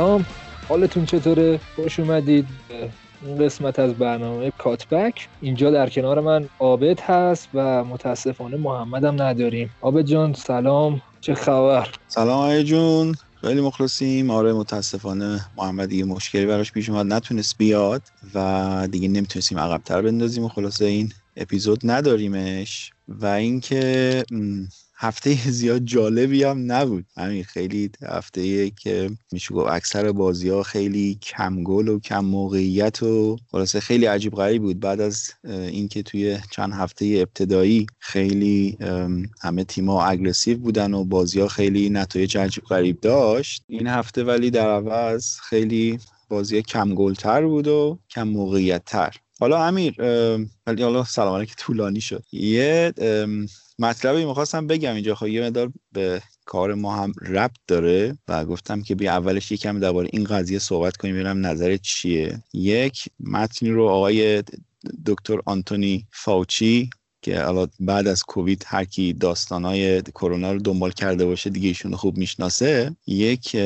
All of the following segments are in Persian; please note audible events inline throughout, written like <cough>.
سلام. حالتون چطوره؟ خوش اومدید. این قسمت از برنامه کاتبک. اینجا در کنار من عابد هست و متاسفانه محمدم نداریم. عابد جان سلام. چه خبر؟ سلام آقای جون. خیلی مخلصیم. آره متاسفانه محمد دیگه مشکلی براش پیش اومد. نتونست بیاد و دیگه نمی‌تونستیم عقبتر بندازیم و خلاصه این اپیزود نداریمش. و اینکه هفته <laughs> زیاد جالبی هم نبود. همین خیلی هفته که میشه گفت اکثر بازی ها خیلی کم گل و کم موقعیت و خلاصه خیلی عجیب غریب بود. بعد از اینکه توی چند هفته ابتدایی خیلی همه تیما اگریسیو بودن و بازی ها خیلی نتایج عجیب غریب داشت این هفته ولی در عوض خیلی بازی کم گلتر بود و کم موقعیت تر حالا امیر ولی حالا سلام که طولانی شد. یه مطلبی می‌خواستم بگم اینجا. خب یه مدار به کار ما هم ربط داره و گفتم که بیا اولش یکم درباره این قضیه صحبت کنیم ببینم نظر چیه. یک متنی رو آقای دکتر آنتونی فاوچی که الان بعد از کووید هر کی داستانای کرونا رو دنبال کرده باشه دیگه ایشون خوب می‌شناسه. یک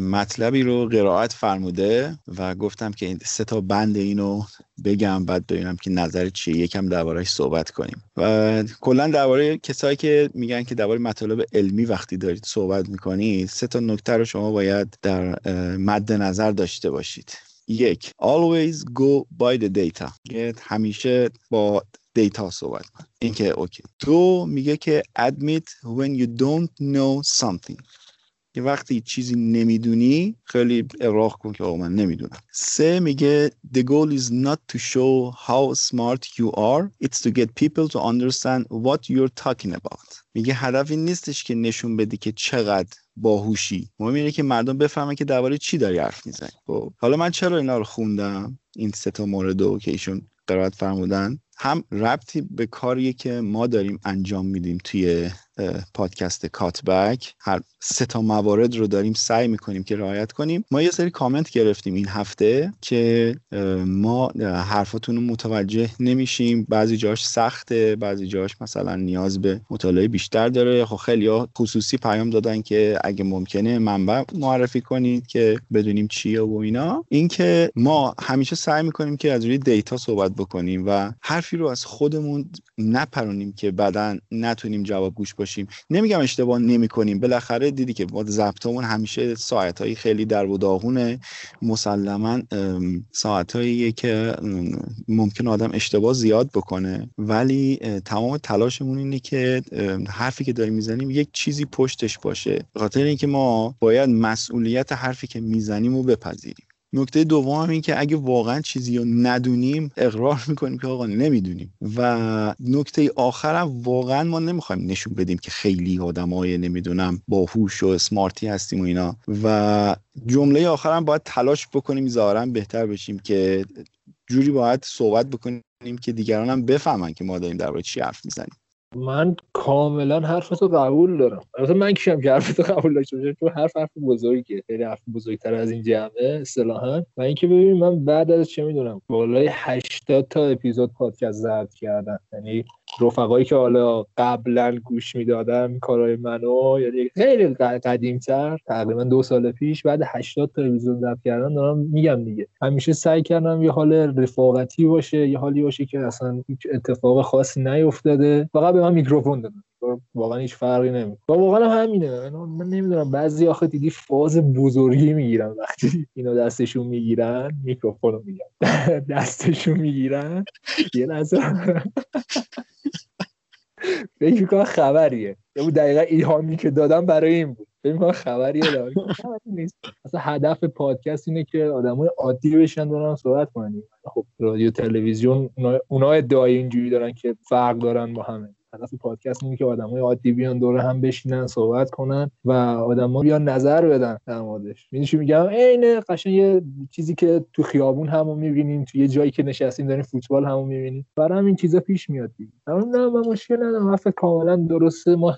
مطلبی رو قرائت فرموده و گفتم که سه تا بند اینو بگم بعد ببینم که نظر چیه. یکم دربارهش صحبت کنیم. و کلا درباره کسایی که میگن که درباره مطالب علمی وقتی دارید صحبت می‌کنید سه تا نکته رو شما باید در مد نظر داشته باشید. یک always go by the data. همیشه با دیتا صحبت کن این که اوکی. تو میگه که admit when you don't know something. یه وقتی چیزی نمی‌دونی خیلی اقراق کن که آقا من نمی‌دونم. سه میگه the goal is not to show how smart you are. It's to get people to understand what you're talking about. میگه هدف این نیستش که نشون بدی که چقدر باهوشی. مهم اینه که مردم بفهمن که درباره چی داری حرف می‌زنی. خب حالا من چرا اینا رو خوندم؟ این سه تا مورد که ایشون قرائت فرمودن. هم ربطی به کاریه که ما داریم انجام میدیم توی پادکست کاتبک. هر سه تا موارد رو داریم سعی می‌کنیم که رعایت کنیم. ما یه سری کامنت گرفتیم این هفته که ما حرفاتون رو متوجه نمیشیم. بعضی جاش سخته بعضی جاش مثلا نیاز به مطالعه بیشتر داره. خب خیلی ها خصوصی پیام دادن که اگه ممکنه منبع معرفی کنید که بدونیم چیه و اینا. اینکه ما همیشه سعی می‌کنیم که از روی دیتا صحبت بکنیم و حرفی رو از خودمون نپرونیم که بعدا نتونیم جواب گوش نمیگم اشتباه نمی کنیم بالاخره دیدی که با ضبطمون همیشه ساعت های خیلی در و داغونه. مسلما ساعت که ممکن آدم اشتباه زیاد بکنه. ولی تمام تلاشمون اینه که حرفی که داریم می‌زنیم یک چیزی پشتش باشه. خاطر اینکه ما باید مسئولیت حرفی که می‌زنیم رو بپذیریم. نکته دوم این که اگه واقعا چیزی رو ندونیم اقرار می‌کنیم که آقا نمی‌دونیم. و نکته آخرم واقعا ما نمی‌خوایم نشون بدیم که خیلی آدمای نمی‌دونم باهوش و اسمارتی هستیم و اینا. و جمله آخرم باید تلاش بکنیم ظاهرا بهتر بشیم که جوری باید صحبت بکنیم که دیگران هم بفهمن که ما داریم درباره چی حرف می‌زنیم. من کاملا حرفتو قبول دارم. البته من کشم که حرفتو قبول داشته چون حرف حرف بزرگیه. خیلی حرف بزرگتر از این جمعه اصطلاحا. و اینکه ببین من بعد از چه می‌دونم بالای 80 تا اپیزود پادکست ضبط کردم. یعنی رفقایی که حالا قبلا گوش می‌دادن کارهای منو یعنی خیلی قدیمتر تقریبا دو سال پیش بعد 80 تا اپیزود کردن دارم میگم دیگه. همیشه سعی کردم یه حال رفاقتی باشه یه حالی باشه که اصلا هیچ اتفاق خاصی نیفتاده. فقط به من میکروفون دادن. واقعا هیچ فرقی نمی و واقعا همینه. من نمی‌دونم. بعضی آخه دیدی فاز بزرگی می‌گیرن. وقتی اینا دستشون می‌گیرن میکروفون رو می‌گیرن. <laughs> دستشون می‌گیرن. یه لحظه. فکر می‌کنم خبریه. یا بود دقیقا ایهامی که دادم برای این بود. فکر می‌کنم خبریه <laughs> نیست. اصلا هدف پادکست اینه که آدمای عادی بشن دارن صحبت کنن. خب رادیو تلویزیون اونا ادعای اینجوری دارن که فرق دارن با همه. هدف پادکست اینه که آدمای عادی بیان دور هم بشینن صحبت کنن و آدما بیان نظر بدن در موردش. می‌دونی میگم؟ عین قشنگ یه چیزی که تو خیابون همو می‌بینیم تو یه جایی که نشستیم داریم فوتبال همو می‌بینیم. برای همین چیزا پیش میاد دیگه. نه من مشکل ندارم. حرف کاملا درسته. ما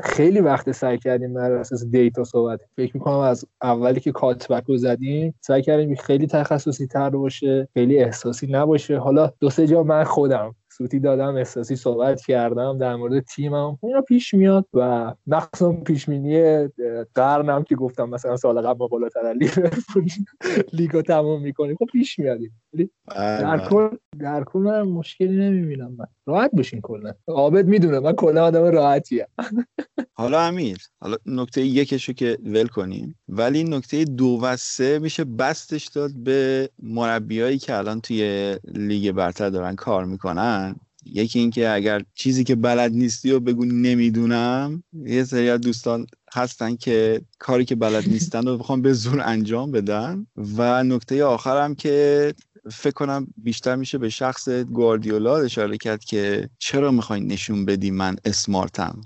خیلی وقت سعی کردیم بر اساس دیتا صحبت فکر می‌کنم از اولی که کاتبک رو زدیم سعی کردیم خیلی تخصصی تر باشه خیلی احساسی نباشه. حالا دو سه جا من خودم سوتی دادم احساسی صحبت کردم در مورد تیمم. اینا پیش میاد و مخصوصا پیشمینی قرنم که گفتم مثلا سال قبل ما بالاتر لیورپول <laughs> لیگو تمام می‌کنیم. خب پیش میادیم. در بله. کل در کل من مشکلی نمی‌بینم من. راحت بشین کلا. عابد می‌دونه من کلا آدم راحتیه حالا امیر حالا نکته یکشو که ول کنیم. ولی نکته دو و سه میشه بستش داد به مربیایی که الان توی لیگ برتر دارن کار می‌کنن. یکی اینکه اگر چیزی که بلد نیستی و بگو نمی‌دونم یه سری از دوستان هستن که کاری که بلد نیستن رو بخوام به زور انجام بدن. و نکته آخرم که فکر کنم بیشتر میشه به شخص گواردیولا اشاره کرد که چرا می‌خوای نشون بدی من اسمارتم؟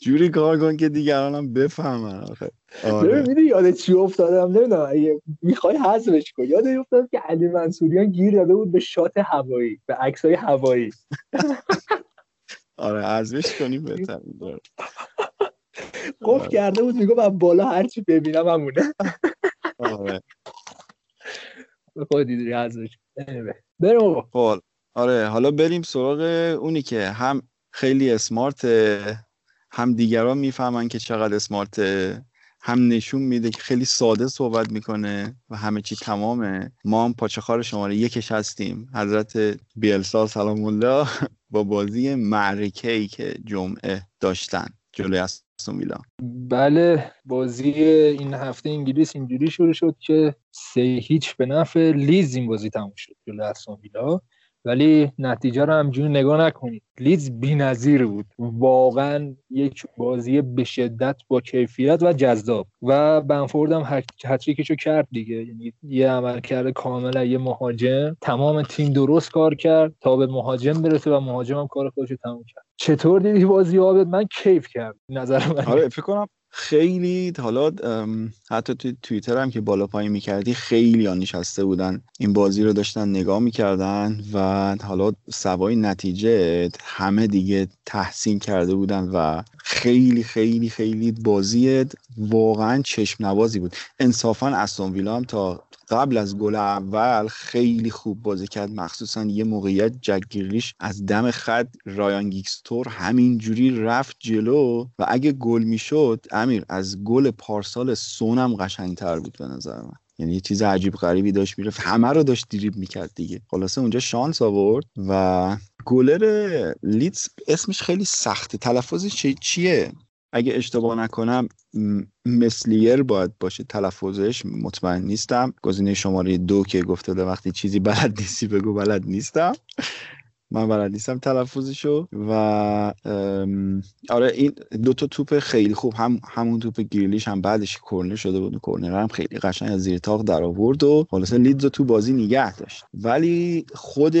جوری کار کن که دیگرانم بفهمن آخه. آره. می‌دونی یاد چی افتادم؟ نمی‌دونم اگه می‌خوای حذفش کن. یاد افتادم که علی منصوریان گیر داده بود به شات هوایی به عکسای هوایی. آره حذفش کنیم بهتر قف آره. کرده بود میگو من بالا هرچی ببینم همونه. آره. خودی دیدی حذفش بریم خب، آره حالا بریم سراغ اونی که هم خیلی اسمارت هم دیگران می‌فهمن که چقدر اسمارت هم نشون میده که خیلی ساده صحبت می‌کنه و همه چی تمامه. ما هم پاچخار شماره یکش هستیم. حضرت بیلسا سلام الله <laughs> با بازی معرکه ای که جمعه داشتن جلوی ویلا بله بازی این هفته انگلیس اینجوری شروع شد که سه هیچ به نفع لیز این بازی تموم شد. استون ویلا. ولی نتیجه رو همجوری نگاه نکنید. لیدز بی‌نظیر بود. واقعا یک بازی به شدت با کیفیت و جذاب. و بنفورد هم هتریکشو کرد دیگه. یعنی یه عمل کرده کاملا یه مهاجم. تمام تیم درست کار کرد تا به مهاجم برسه و مهاجم هم کار خودش تموم کرد. چطور دیدی بازی آبد؟ من کیف کرد نظر من آره فکر کنم خیلی حالا حتی توی توییتر هم که بالا پایین می‌کردی خیلی ها نشسته بودن. این بازی رو داشتن نگاه می‌کردن و حالا سوای نتیجه همه دیگه تحسین کرده بودن و خیلی خیلی خیلی بازی واقعا چشم نوازی بود. انصافا استون ویلا هم تا قبل از گل اول خیلی خوب بازی کرد. مخصوصا یه موقعیت جگیریش از دم خط رایان گیکستور همینجوری رفت جلو و اگه گل می‌شد امیر از گل پارسال سونم قشنگتر بود به نظر من. یعنی یه چیز عجیب غریبی داشت می‌رفت همه رو داشت دریبل می‌کرد دیگه. خلاصه اونجا شانس آورد و گلر لیدز اسمش خیلی سخته. تلفظش چیه؟ اگه اشتباه نکنم مسلیه باید باشه. تلفظش مطمئن نیستم. گزینه شماره دو که گفته ده وقتی چیزی بلد نیستی بگو بلد نیستم. من بلد نیستم تلفظشو و آره این دو تا توپ خیلی خوب هم همون توپ گریلیش هم بعدش کرنر شده بود کرنر هم خیلی قشنگ از زیر طاق در آورد و خلاص لیدز تو بازی نگه داشت. ولی خود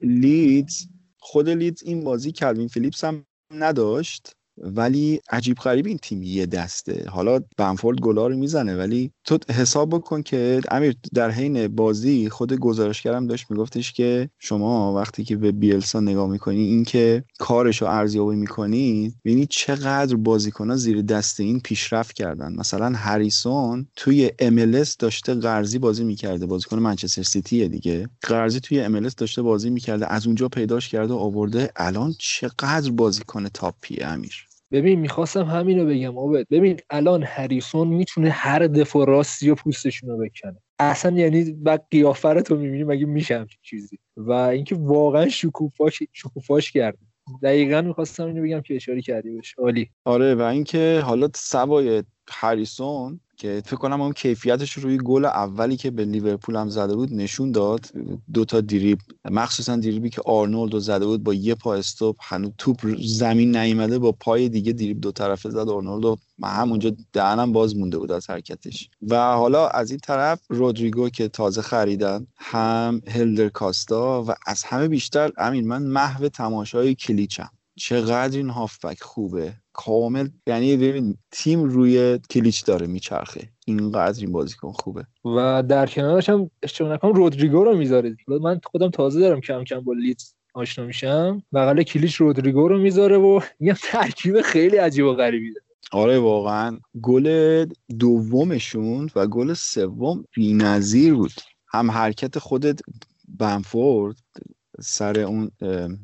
لیدز خود لیدز این بازی کلوین فیلیپس هم نداشت. ولی عجیب غریب این تیم یه دسته. حالا بمفورد گلا رو می‌زنه ولی تو حساب بکن که امیر در حین بازی خود گزارشگرم داشت میگفتش که شما وقتی که به بیلسا نگاه می‌کنی اینکه کارش رو ارزیابی می‌کنی ببینی چقدر بازیکنها زیر دست این پیشرفت کردن. مثلا هریسون توی MLS داشته قرضی بازی می‌کرده بازیکن منچستر سیتی دیگه. قرضی توی MLS داشته بازی می‌کرده از اونجا پیداش کرده و آورده. الان چقدر بازیکن تاپی امیر؟ ببین می‌خواستم رو بگم آبد ببین الان هریسون می‌تونه هر دفاع راستی و پوستشون رو بکنه. اصلا یعنی بعد قیافه رو می‌بینی مگه میشه چیزی؟ و اینکه واقعا شکوفاش شکوفاش کرد دقیقا می‌خواستم اینو بگم که اشاره کردی بهش. عالی. آره و اینکه حالا سوای هریسون که فکر کنم اون کیفیتش روی گل اولی که به لیورپول هم زده بود نشون داد. دو تا دریب مخصوصا دریبی که آرنولد زده بود با یه پا استوب هنوز توپ زمین نیومده با پای دیگه دریب دو طرفه زد. آرنولد و همونجا دهنم باز مونده بود از حرکتش. و حالا از این طرف رودریگو که تازه خریدن هم هلدر کاستا و از همه بیشتر امین من محو تماشای کلیچم. چقدر این هافبک خوبه. کامل یعنی ببین تیم روی کلیچ داره میچرخه. اینقدر این بازیکن خوبه. و در کنارش هم اشتباه نکنم رودریگو رو می‌ذاره من خودم تازه دارم کم کم با لیدز آشنا میشم. بغل کلیچ رودریگو رو می‌ذاره و یه ترکیب خیلی عجیب و غریبی داره آره واقعا. گل دومشون و گل سوم بی‌نظیر بود. هم حرکت خودت بنفورد سر اون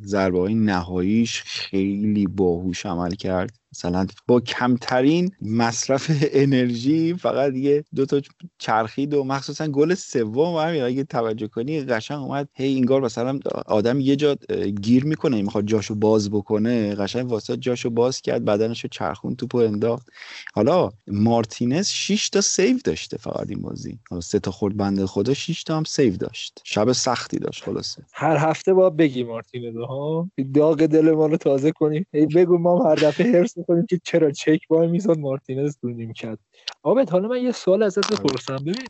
ضربه های نهاییش خیلی باهوش عمل کرد. مثلا با کمترین مصرف انرژی فقط یه دو تا چرخید و مخصوصا گل سوم همین اگه توجه کنی قشنگ اومد. هی انگار مثلا آدم یه جا گیر می‌کنه می‌خواد جاشو باز بکنه قشنگ واسه جاشو باز کرد بدنشو چرخون توپو انداخت. حالا مارتینز 6 تا سیو داشته فقط این بازی. حالا سه تا خورد بنده خدا 6 تا هم سیو داشت. شب سختی داشت خلاصه. هر هفته با بگی مارتینز ها؟ داغ دل ما رو تازه کنیم بگو ما هر دفعه هرس کنیم که چرا چک وای میزاد مارتینز تو کرد. آبت حالا من یه سوال ازت بپرسم. ببین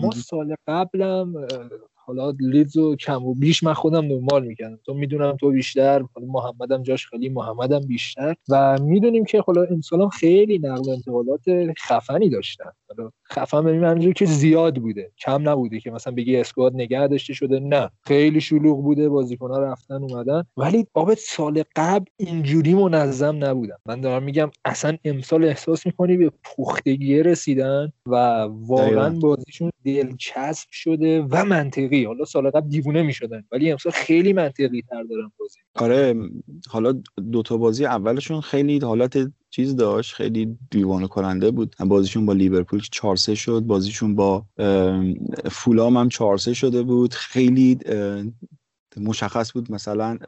ما سال قبلم حالا لیدز و کم و بیش من خودم نرمال می‌کنم تو می‌دونم تو بیشتر محمدم جاش خیلی محمدم بیشتر. و می‌دونیم که حالا امسال خیلی نقل انتقالات خفنی داشتن. حالا خفن به منظور که زیاد بوده. کم نبوده که مثلا بگی اسکواد نگه داشته شده. نه. خیلی شلوغ بوده. بازیکن‌ها رفتن اومدن. ولی بابت سال قبل اینجوری منظم نبودن من دارم میگم اصلا امسال احساس می‌کنی به پختگی رسیدن و واقعا بازیشون دلچسب شده و منطقی. حالا سال قبل دیوونه می‌شدن. ولی امسال خیلی منطقی تر دارن بازی. آره حالا دوتا بازی اولشون خیلی حالت چیز داشت خیلی دیوانه کننده بود. بازیشون با لیورپول 4 3 شد بازیشون با فولام هم 4 3 شده بود. خیلی مشخص بود مثلا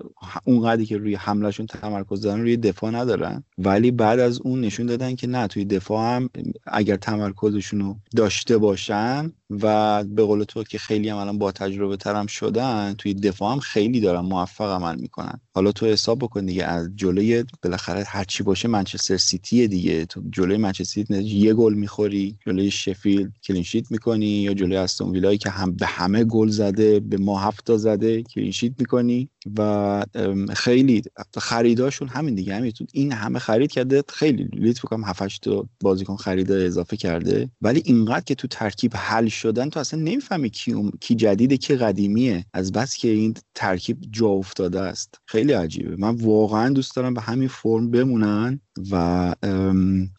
اونقدری که روی حملهشون تمرکز دارن روی دفاع ندارن. ولی بعد از اون نشون دادن که نه توی دفاع هم اگر تمرکزشون رو داشته باشن و به قول تو که خیلی هم الان با تجربه ترم شدن توی دفاع هم خیلی دارن موفق عمل می‌کنن. حالا تو حساب بکن دیگه از جلوی بالاخره هر چی باشه منچستر سیتی دیگه. تو جلوی منچستر سیتی یه گل می‌خوری جلوی شفیلد clean sheet می‌کنی یا جلوی استون ویلایی که هم به همه گل زده به ما هفت زده کلینشیت می‌کنی؟ و خیلی خریداشون همین دیگه همین این همه خرید کرده خیلی لیت بکنم 7 تا بازیکن خریده اضافه کرده. ولی اینقدر که تو ترکیب حل شدن تو اصلا نمی‌فهمی کی, کی جدیده کی قدیمیه. از بس که این ترکیب جا افتاده است. خیلی عجیبه. من واقعا دوست دارم به همین فرم بمونن و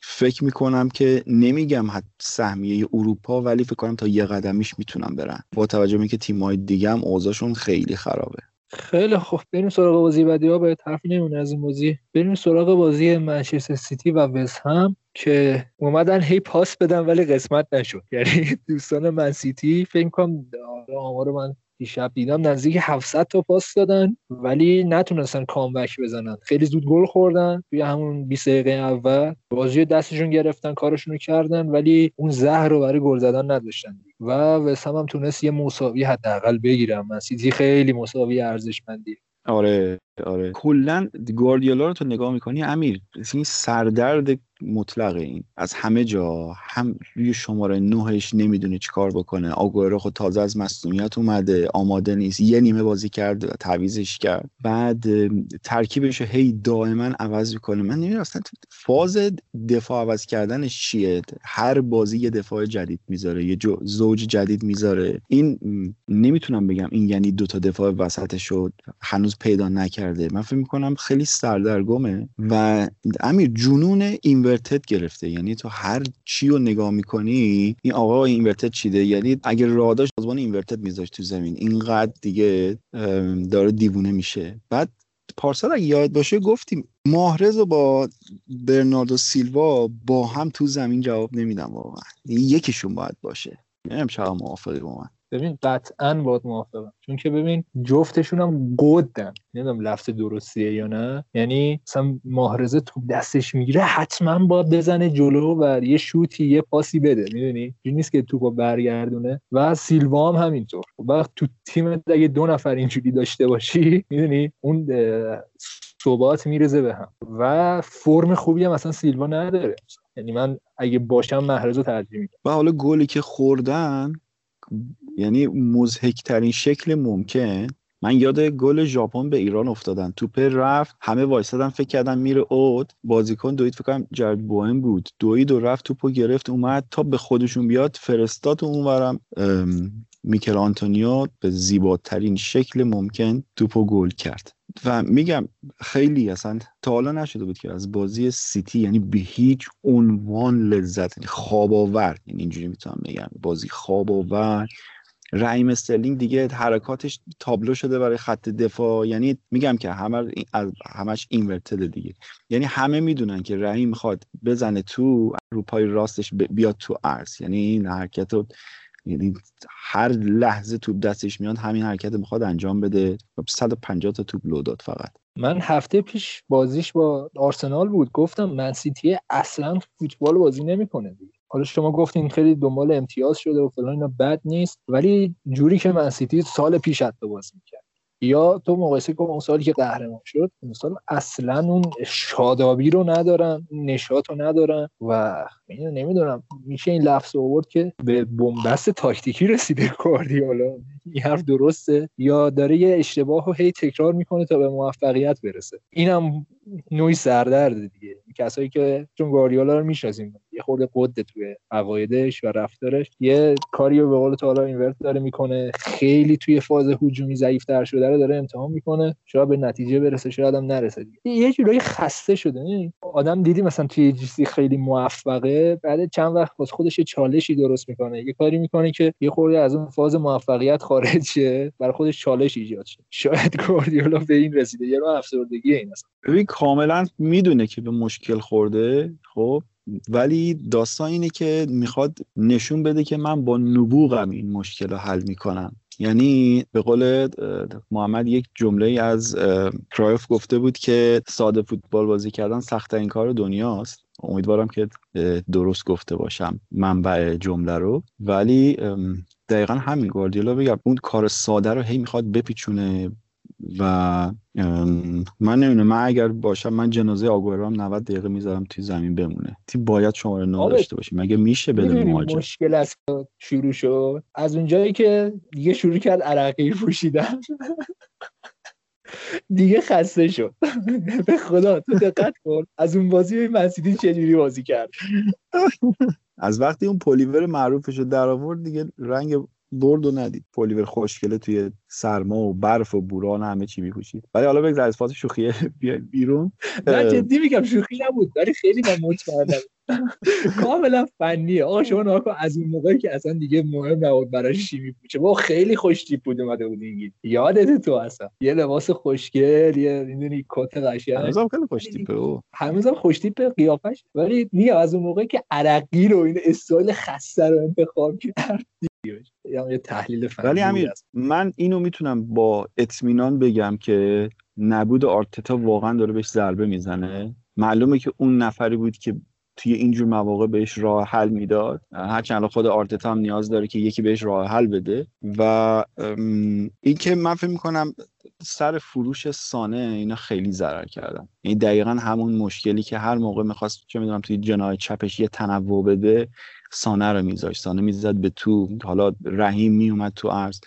فکر می‌کنم که نمیگم سهمیه اروپا ولی فکر کنم تا یه قدمیش می‌تونم برن. با توجه به اینکه تیم‌های دیگه هم اوضاعشون خیلی خرابه. خیلی خوب. بریم سراغ بازی بعدی. ها باید حرفی نمونه از این بازی. بریم سراغ بازی منچستر سیتی و وست هم که اومدن هی پاس بدن ولی قسمت نشد. <laughs> یعنی دوستان من سیتی فکر کنم آمار من دیشب دیدم نزدیک 700 تا پاس دادن ولی نتونستن کامبک بزنن. خیلی زود گل خوردن. توی همون 20 دقیقه اول بازی دستشون گرفتن کارشون رو کردن ولی اون زهر رو برای گل زدن نداشتن. و وسام هم تونست یه مساوی حداقل بگیرم من سیتی خیلی مساوی ارزشمندی. آره. آره. کلا گواردیولا رو تو نگاه می‌کنی امیر این سردرد مطلق این. از همه جا هم روی شماره نهش نمی‌دونه چیکار بکنه. آگوئرو خود تازه از مصونیت اومده آماده نیست. یه نیمه بازی کرد تعویزش کرد. بعد ترکیبش هی دائما عوض می‌کنه. من نمی‌دونم اصلا فاز دفاع عوض کردنش چیه؟ هر بازی یه دفاع جدید می‌ذاره یه زوج جدید می‌ذاره. این نمی‌تونم بگم این یعنی دوتا دفاع وسط شد هنوز پیدا نکرده من فکر می‌کنم خیلی سردرگمه و امیر جنون این اینورتد گرفته. یعنی تو هر چی رو نگاه می‌کنی این آقا اینورتد چیده؟ یعنی اگر راه داشت آزمان اینورتد میذاشت تو زمین. اینقدر دیگه داره دیوونه میشه. بعد پارسال اگه یاد باشه گفتیم ماهرز با برناردو سیلوا با هم تو زمین جواب نمیدم واقعا. یکیشون باید باشه. نمی‌دونم چقدر موافقی با من. ببین قطعا باید موافقم. چون که ببین جفتشون هم قدن نمی‌دونم لفظ درستیه یا نه. یعنی مثلا ماهرزه تو دستش می‌گیره حتما باید بزنه جلو و یه شوتی یه پاسی بده. می‌دونی؟ این نیست که توپو برگردونه. و سیلوا هم همینطور. وقت تو تیم اگه دو نفر اینجوری داشته باشی می‌دونی؟ اون ثبات میرزه به هم. و فرم خوبی هم اصلا سیلوا نداره. یعنی من اگه باشم محرز رو ترجیح میدم. و حالا گلی که خوردن یعنی مزهکترین شکل ممکن. من یاد گل ژاپن به ایران افتادم توپ رفت همه وایسادن فکر کردن میره اوت. بازیکن دوید فکر کنم جرد بوهم بود. دوید و رفت توپو گرفت اومد تا به خودشون بیاد. فرستاد اونورم میکل آنتونیو به زیباترین شکل ممکن توپو گل کرد. و میگم خیلی اصلا تا حالا نشده بود که از بازی سیتی یعنی به هیچ عنوان لذت یعنی خواب آور یعنی اینجوری می‌تونم بگم. بازی خواب آور رحیم استرلینگ دیگه حرکاتش تابلو شده برای خط دفاع. یعنی میگم که همه همش inverted دیگه. یعنی همه می‌دونن که رحیم می‌خواد بزنه تو رو پای راستش بیاد تو عرض یعنی این حرکت رو یعنی هر لحظه توپ دستش میاد همین حرکت می‌خواد انجام بده. 150 تا توپ لو داد فقط. من هفته پیش بازیش با آرسنال بود. گفتم منسیتی اصلا فوتبال بازی نمی‌کنه دیگه. حالا شما گفتین خیلی دنبال امتیاز شده و فلان اینا بد نیست ولی جوری که منسیتی سال پیش حتی بازی می‌کرد. یا تو مقایسه کن اون سالی که قهرمان شد اون سال اصلا اون شادابی رو ندارن نشاط رو ندارن و نمی‌دونم میشه این لفظ آورد که به بنبست تاکتیکی رسیده کاردیالا این حرف درسته؟ یا داره یه اشتباه رو هی تکرار می‌کنه تا به موفقیت برسه؟ اینم نوعی سردرد دیگه. کسایی که چون گواردیولا رو می‌شناسیم. خورده قد توی عقایدش و رفتارش. یه کاری رو به قول تعالی اینورت داره می‌کنه. خیلی توی فاز هجومی ضعیفتر شده رو داره امتحان می‌کنه. شاید به نتیجه برسه شاید هم نرسه. دیگه یه جورایی خسته شده آدم دیدی مثلا توی جیسی خیلی موفقه بعد چند وقت واسه خودش یه چالشی درست می‌کنه. یه کاری می‌کنه که یه خورده از اون فاز موفقیت خارج شه برای خودش چالش ایجاد شه. شاید گواردیولا به این رسیده. یه نوع افسردگی این اصلا. ببین کاملا می‌دونه که به مشکل خورده. خب؟ ولی داستان اینه که می‌خواد نشون بده که من با نبوغم این مشکل رو حل می‌کنم. یعنی به قول محمد یک جمله از کرایف گفته بود که ساده فوتبال بازی کردن سخت این کار دنیاست. امیدوارم که درست گفته باشم منبع جمله رو. ولی دقیقا همین گواردیولا بگم اون کار ساده رو هی می‌خواد بپیچونه و من نمی‌دونم من اگر باشم من جنازه آگورو هم 90 دقیقه می‌ذارم توی زمین بمونه. تیم باید شماره 9 داشته باشه مگه میشه بدون مهاجم مشکل از شروع شد؟ از اونجایی که دیگه شروع کرد عرقی پوشیدن. <laughs> دیگه خسته شد. <laughs> به خدا تو دقت کن. از اون بازی مسیدی چجوری بازی کرد. <laughs> از وقتی اون پلیور معروفش رو در آورد دیگه رنگ برد و ندید. پلیور خوشگله توی سرما و برف و بوران همه چی میپوشید. ولی حالا بگذار از فاز شوخیه بیرون. نه جدی میگم شوخی نبود ولی خیلی من مطمئنم کاملا فنیه. آقا شما ناکن از اون موقعی که اصلا دیگه مهم نبود برای چی میپوشه. با خیلی خوش تیپ بود اومده بود این یادت تو اصلا. یه لباس خوشگل یه می‌دونی کت قشنگ. هنوزم خیلی خوش تیپه او. هنوزم خوش تیپه قیافش. ولی میگم از اون موقعی که عرقی رو این استایل خسته رو انتخاب کرد یه تحلیل فنی ولی امیر من اینو می‌تونم با اطمینان بگم که نبود آرتتا واقعا داره بهش ضربه می‌زنه. معلومه که اون نفری بود که توی اینجور مواقع بهش راه حل می‌داد. هرچند خود آرتتا هم نیاز داره که یکی بهش راه حل بده. و اینکه من فکر می‌کنم سر فروش سانه اینا خیلی ضرر کردن. این دقیقا همون مشکلی که هر موقع می‌خواست چه می‌دونم توی جناه چپش یه تنوع بده سانه رو میذاشت. سانه می‌زد به تو. حالا رحیم میومد تو عرض.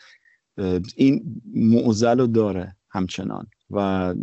این معضل رو داره همچنان و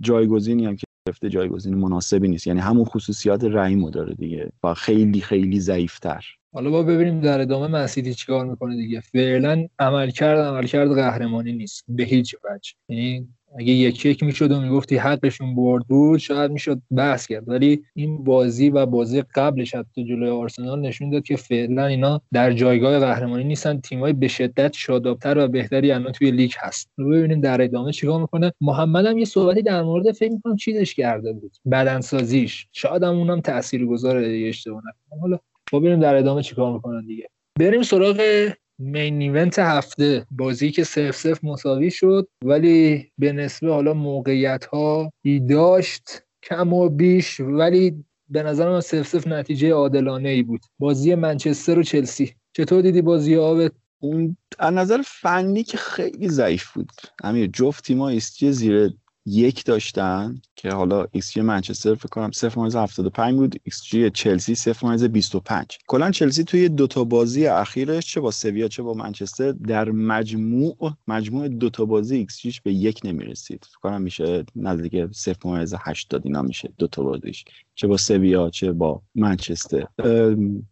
جایگزینی هم که گرفته جایگزین مناسبی نیست. یعنی همون خصوصیات رحیمو داره دیگه و خیلی خیلی ضعیفتر. حالا با ببینیم در ادامه مسیدی چیکار می‌کنه دیگه. فعلا عملکرد عملکرد قهرمانی نیست. به هیچ وجه. یعنی اگه یک یک می‌شد و می‌گفتی حقشون برد بود شاید می‌شد بحث کرد. ولی این بازی و بازی قبلش حتی جلوی آرسنال نشون داد که فعلا اینا در جایگاه قهرمانی نیستن. تیمای به شدت شادابتر و بهتری الان توی لیگ هست. ببینیم در ادامه چیکار می‌کنه. محمد هم یه صحبتی در مورد فکر می‌کنم چیزش کرده بود. بدنسازیش. شاید هم اونم تاثیرگذاره اشتباه حالا ببینیم در ادامه چیکار می‌کنن دیگه. بریم سراغ مین ایونت هفته. بازی که سف سف مساوی شد ولی به نسبه حالا موقعیت ها داشت کم و بیش ولی به نظر من سف سف نتیجه عادلانه ای بود. بازی منچستر و چلسی. چطور دیدی بازی آبت اون از نظر فنی که خیلی ضعیف بود. امیر جفت تیما xG زیر یک داشتن که حالا xG منچستر فکر کنم 0.75 بود xG چلسی 0.25 کلا چلسی توی دوتا بازی اخیرش چه با سویا چه با منچستر در مجموع مجموع دوتا بازی ایکس جیش به یک نمی‌رسید. فکر کنم میشه نزدیک 0.80 اینا میشه دوتا بازیش. چه با سویا چه با منچستر.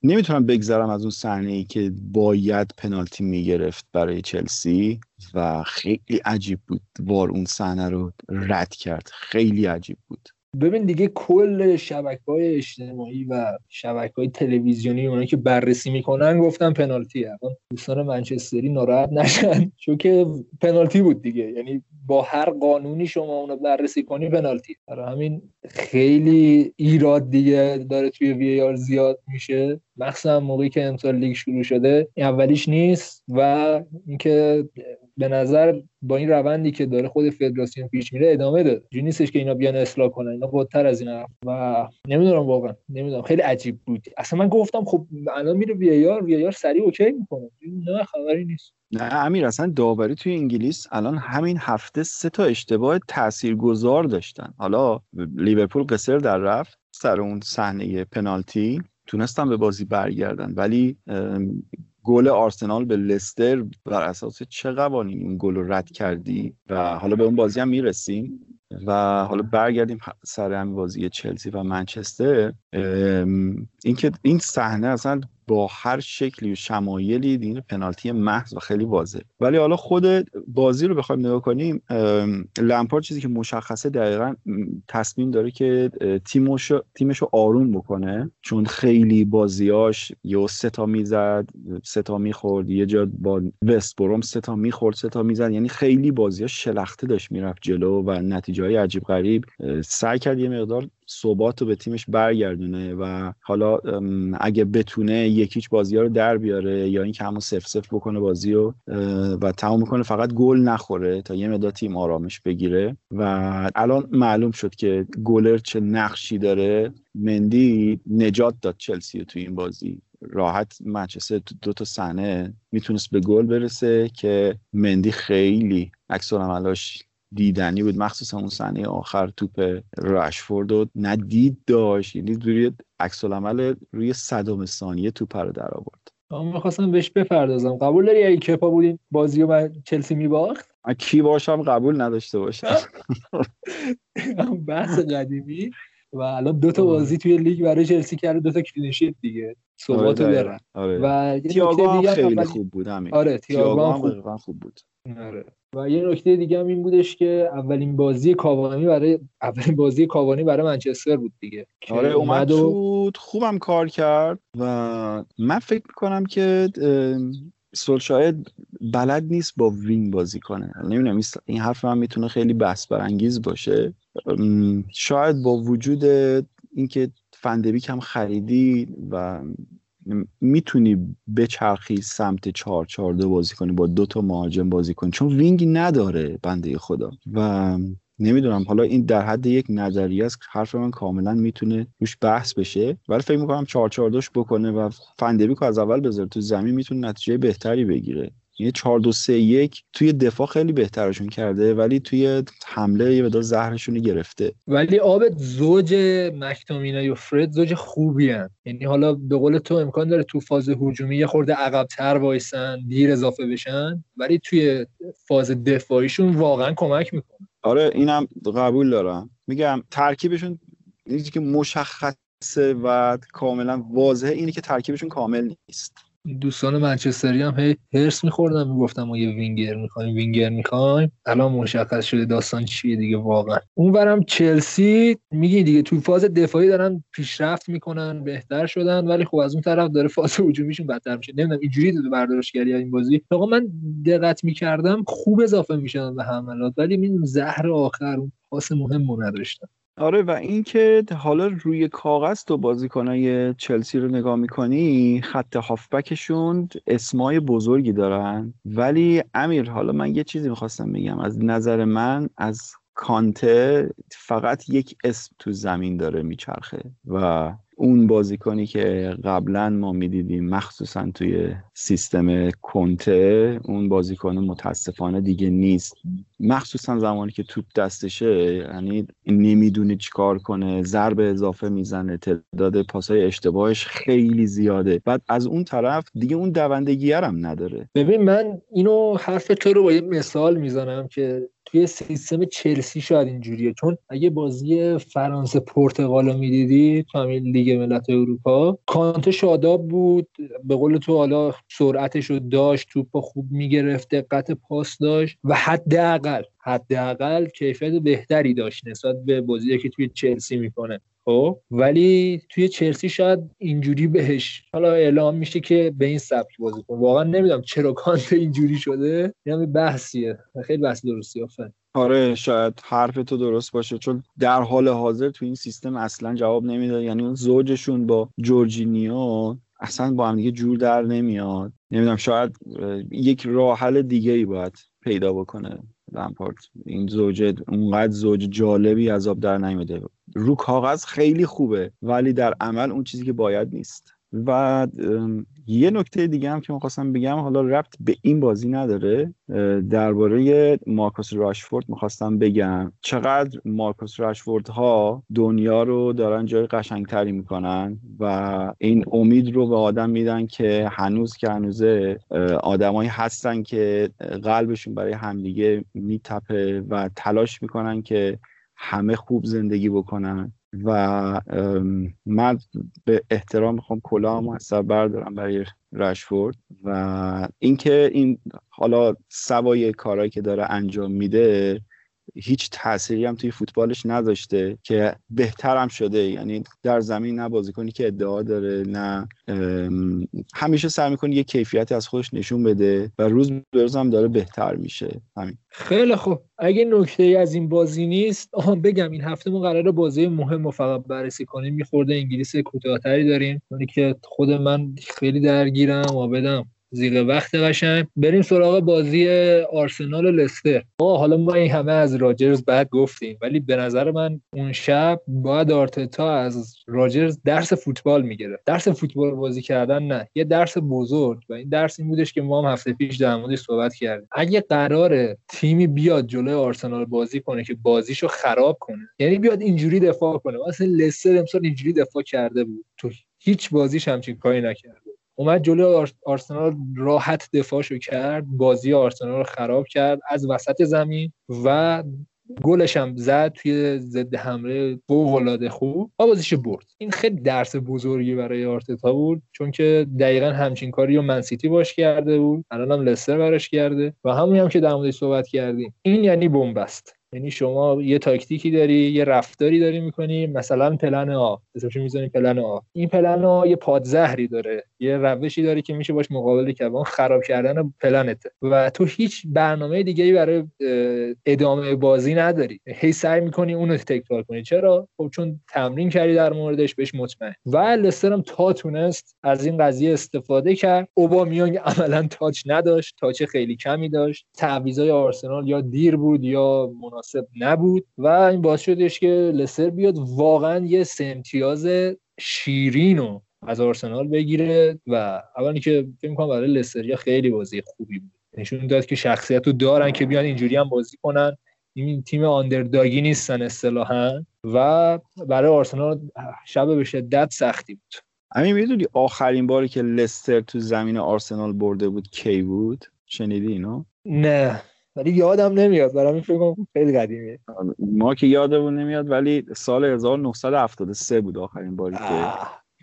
نمی‌تونم بگذرم از اون صحنه ای که باید پنالتی می‌گرفت برای چلسی و خیلی عجیب بود وار اون صحنه رو رد کرد. خیلی عجیب بود. ببین دیگه کل شبکه های اجتماعی و شبکه های تلویزیونی اونایی که بررسی می‌کنن گفتن پنالتی الان دوستان منچستری ناراحت نشن. <laughs> چون که پنالتی بود دیگه. یعنی با هر قانونی شما اونو بررسی کنی پنالتی. برای همین خیلی ایراد دیگه داره توی وی آر زیاد میشه. مخصوصا موقعی که امسال لیگ شروع شده. این اولیش نیست و اینکه به نظر با این روندی که داره خود فدراسیون پیش میره ادامه داد. جو نیستش که اینا بیان اصلاح کنن. اینا بودتر از این و نمی‌دونم واقعا. نمی‌دونم. خیلی عجیب بود. اصلا من گفتم خب الان میره وی آر. وی آر سریع اوکی می‌کنه. نه خبری نیست. نه امیر اصلا داوری توی انگلیس الان همین هفته سه تا اشتباه تاثیرگذار داشتن. حالا لیورپول قصر در رفت سر اون صحنه پنالتی. تونستن به بازی برگردن. ولی گل آرسنال به لستر بر اساس چه قوانینی اون گل رو رد کردی؟ و حالا به اون بازی هم می‌رسیم. و حالا برگردیم سر همین بازی چلسی و منچستر. اینکه این صحنه اصلا با هر شکلی و شمایلی دین پنالتی محض و خیلی واضح. ولی حالا خود بازی رو بخوایم نگاه کنیم لمپارد چیزی که مشخصه دقیقا تصمیم داره که تیمش تیمش رو آروم بکنه. چون خیلی بازیاش یا ستا می‌زد ستا می‌خورد یه جا با وست بروم ستا می‌خورد ستا می‌زد. یعنی خیلی بازیاش شلخته داشت می‌رفت جلو و نتیجه های عجیب غریب سعی کرد یه مقدار ثبات رو به تیمش برگردونه و حالا اگه بتونه یکیچ بازی ها رو در بیاره یا اینکه همون سف سف بکنه بازی رو و تمام می‌کنه فقط گل نخوره تا یه مدت تیم آرامش بگیره. و الان معلوم شد که گلر چه نقشی داره. مندی نجات داد چلسی تو این بازی. راحت منچستر دو تا صحنه می‌تونست به گل برسه که مندی خیلی عکس عملاش دیدنی بود. مخصوصا اون صحنه آخر توپ رشفورد و ندید داشت. یعنی روی عکس العمل روی صدم ثانیه توپ رو در آورد. من می‌خواستم بهش بپردازم. قبول داری اگه کپا بودین بازی و چلسی میباخت؟ کی باشم قبول نداشته باشم. <laughs> بحث قدیمی. و الان دو تا بازی توی لیگ برای چلسی کرده دو تا کلینشیت دیگه. ثباتو آره دارن آره. و تییاگو هم خیلی خوب بود همین. آره تییاگو هم خوب. خوب بود. آره. و یه نکته دیگه هم این بودش که اولین بازی کاوانی برای اولین بازی کاوانی برای منچستر بود دیگه. آره اومد و... خوبم کار کرد و من فکر می‌کنم که شاید بلد نیست با وین بازی کنه. نمی‌دونم این حرف هم می‌تونه خیلی بحث برانگیز باشه. شاید با وجود اینکه فندبیک هم خریدی و می‌تونی بچرخی سمت چهار چهار دو بازی کنی با دو تا مهاجم بازی کنی چون وینگ نداره بنده خدا. و نمی‌دونم حالا این در حد یک نظریه است حرف من کاملا می‌تونه روش بحث بشه. ولی فکر می‌کنم چهار چهار دوش بکنه و فندبیک از اول بذاره تو زمین می‌تونه نتیجه بهتری بگیره. یه 4 2 3 1 توی دفاع خیلی بهترشون کرده ولی توی حمله یه مقدار زهرشون گرفته. ولی آب زوج مکتومینای و فرد زوج خوبی هن. یعنی حالا به قول تو امکان داره تو فاز هجومی یه خورده عقبتر وایسن دیر اضافه بشن ولی توی فاز دفاعیشون واقعا کمک می‌کنه. آره اینم قبول دارم. میگم ترکیبشون چیزی که مشخصه و کاملا واضحه اینه که ترکیبشون کامل نیست. دوستان منچستری هم هی هرس میخوردن می‌گفتم ما یه وینگر می‌خوایم وینگر می‌خوایم. الان مشخص شده داستان چیه دیگه واقعا. اونورم چلسی میگی دیگه تو فاز دفاعی دارن پیشرفت می‌کنن بهتر شدن ولی خب از اون طرف داره فاز هجومیشون بدتر میشه. نمی‌دونم اینجوری تو برداشتگری این بازی. آقا من دقت می‌کردم خوب اضافه می‌شدن به حملات ولی می‌دونم زهر آخر اون پاس مهم نداشتن. آره و اینکه حالا روی کاغذ تو بازیکنای چلسی رو نگاه می‌کنی خط هافبکشون اسمای بزرگی دارن. ولی امیر حالا من یه چیزی می‌خواستم بگم. از نظر من از کانته فقط یک اسم تو زمین داره میچرخه و اون بازیکنی که قبلا ما می‌دیدیم مخصوصا توی سیستم کنته اون بازیکن متاسفانه دیگه نیست. مخصوصا زمانی که توپ دستشه یعنی نمی‌دونه چیکار کنه ضرب اضافه می‌زنه تعداد پاسای اشتباهش خیلی زیاده. بعد از اون طرف دیگه اون دوندگی هم نداره. ببین من اینو حرف تو رو با یه مثال می‌زنم که توی سیستم چلسی شاید اینجوریه. چون اگه بازی فرانسه پرتغال رو می‌دیدی تو همین لیگ ملت اروپا کانته شاداب بود. به قول تو حالا سرعتش رو داشت توپ خوب می‌گرفت دقت پاس داشت و حداقل حداقل کیفیت بهتری داشت نسبت به بازی که توی چلسی می‌کنه. خب ولی توی چلسی شاید اینجوری بهش حالا اعلام میشه که به این سبک بازی کن. واقعا نمی‌دونم چرا کانت اینجوری شده. یعنی بحثیه. خیلی بحث درستی آفن آره شاید حرف تو درست باشه. چون در حال حاضر تو این سیستم اصلا جواب نمیده یعنی اون زوجشون با جورجینیو اصلا با هم دیگه جور در نمیاد. نمی‌دونم شاید یک راه حل دیگه ای باید پیدا بکنه. لمپارت این زوج اونقدر زوج جالبی از آب در نمیده رو کاغذ خیلی خوبه ولی در عمل اون چیزی که باید نیست. و یه نکته دیگه هم که می‌خواستم بگم حالا ربط به این بازی نداره. درباره مارکوس راشفورد می‌خواستم بگم. چقدر مارکوس راشفورد ها دنیا رو دارن جای قشنگتری می‌کنن و این امید رو به آدم میدن که هنوز که هنوزه آدمایی هستن که قلبشون برای همدیگه میتپه و تلاش می‌کنن که همه خوب زندگی بکنن. و من به احترام می‌خوام کلاه از سر بردارم برای رشفورد و اینکه این حالا سوای کارهایی که داره انجام میده هیچ تأثیری هم توی فوتبالش نداشته که بهتر هم شده. یعنی در زمین نه بازیکنی که ادعا داره نه همیشه سعی می‌کنه یه کیفیتی از خودش نشون بده و روز به روز هم داره بهتر میشه. همین. خیلی خوب. اگه نکته ای از این بازی نیست آها بگم این هفته ما قرار بازی مهم رو فقط بررسی کنیم. میخورده انگلیس کوتاهتری داریم. که خود من خیلی درگیرم و بدم. زیر وقت قشنگ. بریم سراغ بازی آرسنال و لستر. آه حالا ما این همه از راجرز بعد گفتیم ولی به نظر من اون شب باید آرتتا از راجرز درس فوتبال می‌گیره درس فوتبال بازی کردن نه یه درس بزرگ و این درس این بودش که ما هم هفته پیش در موردش صحبت کردیم. اگه قرار تیمی بیاد جلوی آرسنال بازی کنه که بازیشو خراب کنه یعنی بیاد اینجوری دفاع کنه. مثلا لستر امسال اینجوری دفاع کرده بود. تو هیچ بازیش همچین کاری نکرد. اومد جلو آرسنال راحت دفاعشو کرد بازی آرسنال رو خراب کرد از وسط زمین و گلش هم زد توی ضد حمله فوق العاده خوب. و بازیش برد. این خیلی درس بزرگی برای آرتتا بود چون که دقیقا همچین کاری رو منسیتی باش کرده بود الان هم لستر براش کرده و همونی هم که در موردش صحبت کردیم. این یعنی بنبست. یعنی شما یه تاکتیکی داری یه رفتاری داری می‌کنی مثلا پلن آ اسمش می‌ذاری پلن آ. این پلن آ یه پادزهری داره یه روشی داره که میشه باش مقابله کرد اون خراب کردن پلنته. و تو هیچ برنامه دیگه برای ادامه بازی نداری. هی سعی می‌کنی اونو تکرار کنی. چرا؟ خب چون تمرین کردی در موردش بهش مطمئن. و لستر هم تا تونست از این قضیه استفاده کرد. اوبامیانگ عملا تاچ نداشت تاچ خیلی کمی داشت. تعویضای آرسنال یا دیر بود یا مناسب نبود و این باعث شدش که لستر بیاد واقعا یه سمتیاز شیرینو از آرسنال بگیره و اولی که فکر می‌کنم برای لستریا خیلی بازی خوبی بود. نشون داد که شخصیت رو دارن که بیان اینجوری هم بازی کنن. این تیم آندرداگی نیستن اصطلاحا و برای آرسنال شب به شدت سختی بود. همین می‌دونی آخرین باری که لستر تو زمین آرسنال برده بود کی بود؟ شنیدی اینو؟ نه. ولی یادم نمیاد. برای این فکر خیلی قدیمیه. ما که یادمون نمیاد ولی سال 1973 بود آخرین باری که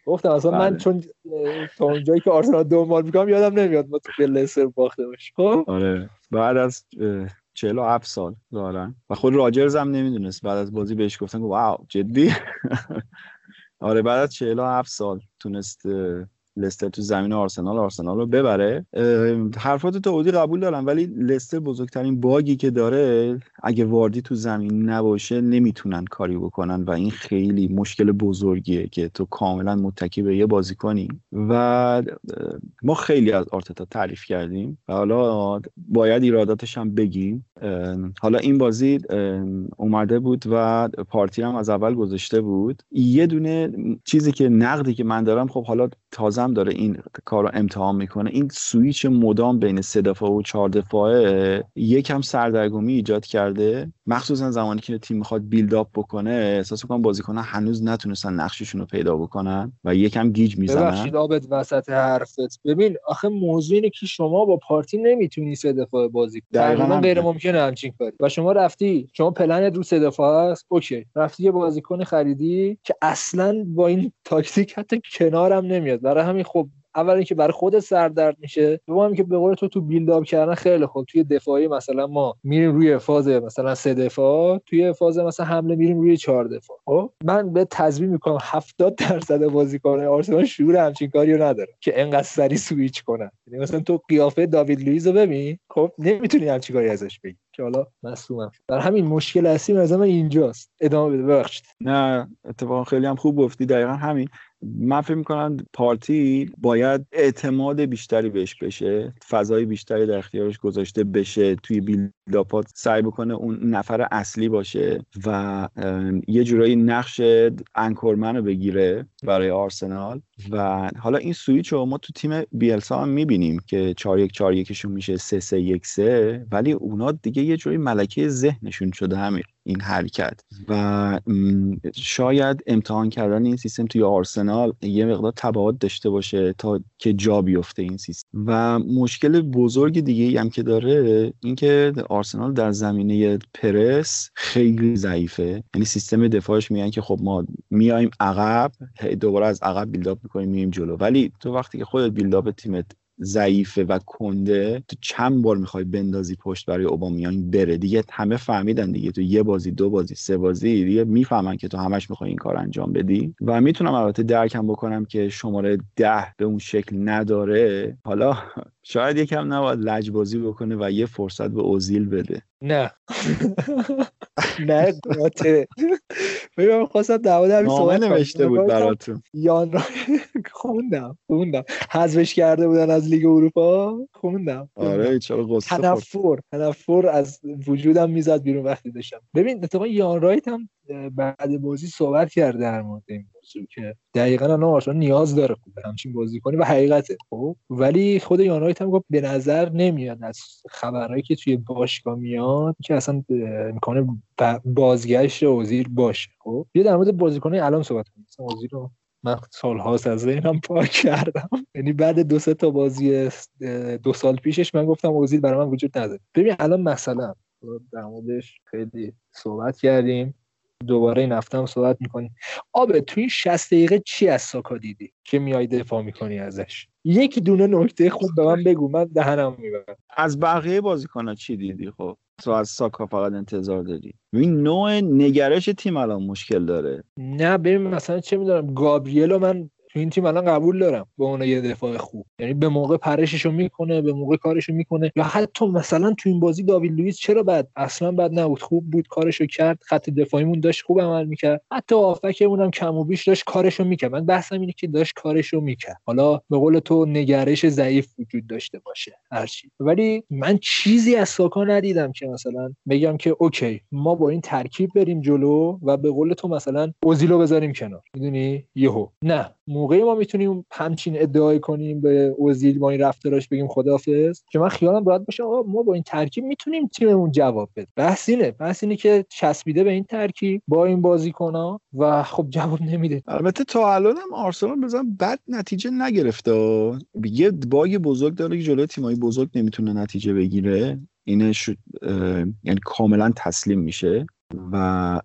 گفتم اصلا من بله. چون تا اونجایی که آرسنال دنبال می‌کنم یادم نمیاد ما تو لستر باخته باشیم خب؟ آره. بعد از 47 سال دارن و خود راجرز هم نمی‌دونست. بعد از بازی بهش گفتن واو جدی؟ <laughs> آره بعد از 47 سال تونست لستر تو زمین آرسنال آرسنال رو ببره. حرفات تو اودی قبول دارم ولی لستر بزرگترین باگی که داره اگه واردی تو زمین نباشه نمی‌تونن کاری بکنن و این خیلی مشکل بزرگیه که تو کاملا متکی به یه بازیکنی و ما خیلی از آرتتا تعریف کردیم و حالا باید ایراداتش هم بگیم. حالا این بازی اومده بود و پارتی هم از اول گذاشته بود. یه دونه چیزی که نقدی که من دارم خب حالا تازه داره این کار رو امتحان می‌کنه. این سویچ مدام بین سه دفاع و چهار دفاعه یکم سردرگمی ایجاد کرده. مخصوصا زمانی که تیم می‌خواد build up بکنه احساس می‌کنم بازیکنان هنوز نتونستن نقششون رو پیدا بکنن و یکم گیج می‌زنن. ببخشید آبت وسط حرفت. ببین آخه موضوع اینه که شما با پارتی نمی‌تونی سه دفاع بازی کنی. غیر ممکن ممکنه همچین کاری. و شما رفتی شما پلنت رو سه دفاع است okay. رفتی یه بازیکن خریدی که اصلا با این تاکتیک حتی کنارم نمیاد. برای همین خب اول اینکه برای خود سردرد میشه دوم که به قول تو تو build کردن خیلی خوب. توی دفاعی مثلا ما میریم روی فاز مثلا سه دفاع توی فاز مثلا حمله میریم روی چهار دفاع. خب؟ من بهت تضمین می‌کنم 70 درصد بازیکن آرسنال شعور همچین کاریو نداره که انقدر سری سویچ کنن. یعنی مثلا تو قیافه داوید لوئیز رو ببین خب نمی‌تونی همچین کاری ازش بگی. که حالا مصومم در همین مشکل اصلی من اینجاست. ادامه بده ببخشید. نه اتفاقا خیلی هم خوب گفتی. دقیقا همین. من فکر می‌کنم پارتی باید اعتماد بیشتری بهش بشه فضای بیشتری در اختیارش گذاشته بشه توی بیلداپات سعی بکنه اون نفر اصلی باشه و یه جورایی نقش انکورمن رو بگیره برای آرسنال. و حالا این سویچ رو ما تو تیم بیلسا هم می‌بینیم که 4 1 4 1 میشه 3 3 1 3 ولی اونا دیگه یه جوری ملکه ذهنشون شده همین. این حرکت. و شاید امتحان کردن این سیستم توی آرسنال یه مقدار تبعات داشته باشه تا که جا بیفته این سیستم. و مشکل بزرگ دیگه هم که داره اینکه آرسنال در زمینه پرس خیلی ضعیفه. یعنی سیستم دفاعش میگن که خب ما میایم عقب دوباره از عقب بیلداپ می‌کنیم میایم جلو. ولی تو وقتی که خودت بیلداپ تیمت ضعیفه و کنده تو چند بار می‌خوای بندازی پشت برای اوبامیان بره؟ دیگه همه فهمیدن دیگه. تو یه بازی دو بازی سه بازی دیگه می‌فهمن که تو همش می‌خوای این کار انجام بدی. و می‌تونم البته درکم بکنم که شماره ده به اون شکل نداره. حالا شاید یکم نباید لجبازی بکنه و یه فرصت به اوزیل بده. نه. <laughs> نه قاطعه ببینم خواستم در همین صحبت نوشته بود براتون. یان را <laughs> خوندم خوندم. حذفش کرده بودن از لیگ اروپا؟ خوندم آره چرا قصه تنفر تنفر از وجودم می‌زد بیرون وقتی داشتم. ببین اتفاقا یان رایت هم بعد بازی صحبت کرده در مورد این. موضوع که دقیقا الان آرسنال نیاز داره خوب همچین بازی کنی و حقیقته خب؟ ولی خود یانرایت هم به نظر نمیاد از خبرهایی که توی باشگاه میاد که اصلا امکان بازگشت اوزیر باشه خب؟ بیا در مورد بازیکن الان صحبت کنیم. اوزیر رو من سال هاست از ذهنم پاک کردم. یعنی بعد دو سه تا بازی دو سال پیشش من گفتم اوزیل برای من وجود نداره. ببین الان مثلا در موردش خیلی صحبت کردیم. دوباره این هفته هم صحبت می‌کنیم آبه تو این 60 دقیقه چی از ساکا دیدی که میای دفاع می‌کنی ازش؟ یک دونه نکته خوب به من بگو من دهنم می‌برم از بقیه بازیکن‌ها چی دیدی؟ خب تو از ساکا فقط انتظار داری. این نوع نگرش تیم الان مشکل داره. نه ببین مثلا چه می‌دونم گابریلو من تو این تیم الان قبول دارم. به اون یه دفاع خوب. یعنی به موقع پرششو می‌کنه به موقع کارشو می‌کنه یا حتی مثلا تو این بازی داوید لوئیس چرا بد؟ اصلا بد نبود. خوب بود کارشو کرد خط دفاعیمون داشت خوب عمل می‌کرد. حتی آفکمون هم کم و بیش داشت کارشو می‌کرد. من بحثم اینه که داشت کارشو می‌کرد. حالا به قول تو نگرش ضعیف وجود داشته باشه هرچی. ولی من چیزی از ساکا ندیدم که مثلا بگم که اوکی ما با این ترکیب بریم جلو و به قول تو مثلا اوزیلو بذاریم کنار. می‌دونی؟ یهو. نه. موقعی ما می‌تونیم همچین ادعای کنیم به اوزیل با این رفتاراش بگیم خدافظ که من خیالم راحت باشه آقا ما با این ترکیب می‌تونیم تیممون جواب بده. بحث اینه بحث اینه که چسبیده به این ترکیب با این بازیکن‌ها و خب جواب نمیده. البته تا الان هم آرسنال بزن بد نتیجه نگرفته. یه bug بزرگ داره که جلوی تیمایی بزرگ نمی‌تونه نتیجه بگیره. اینش یعنی کاملا تسلیم میشه. و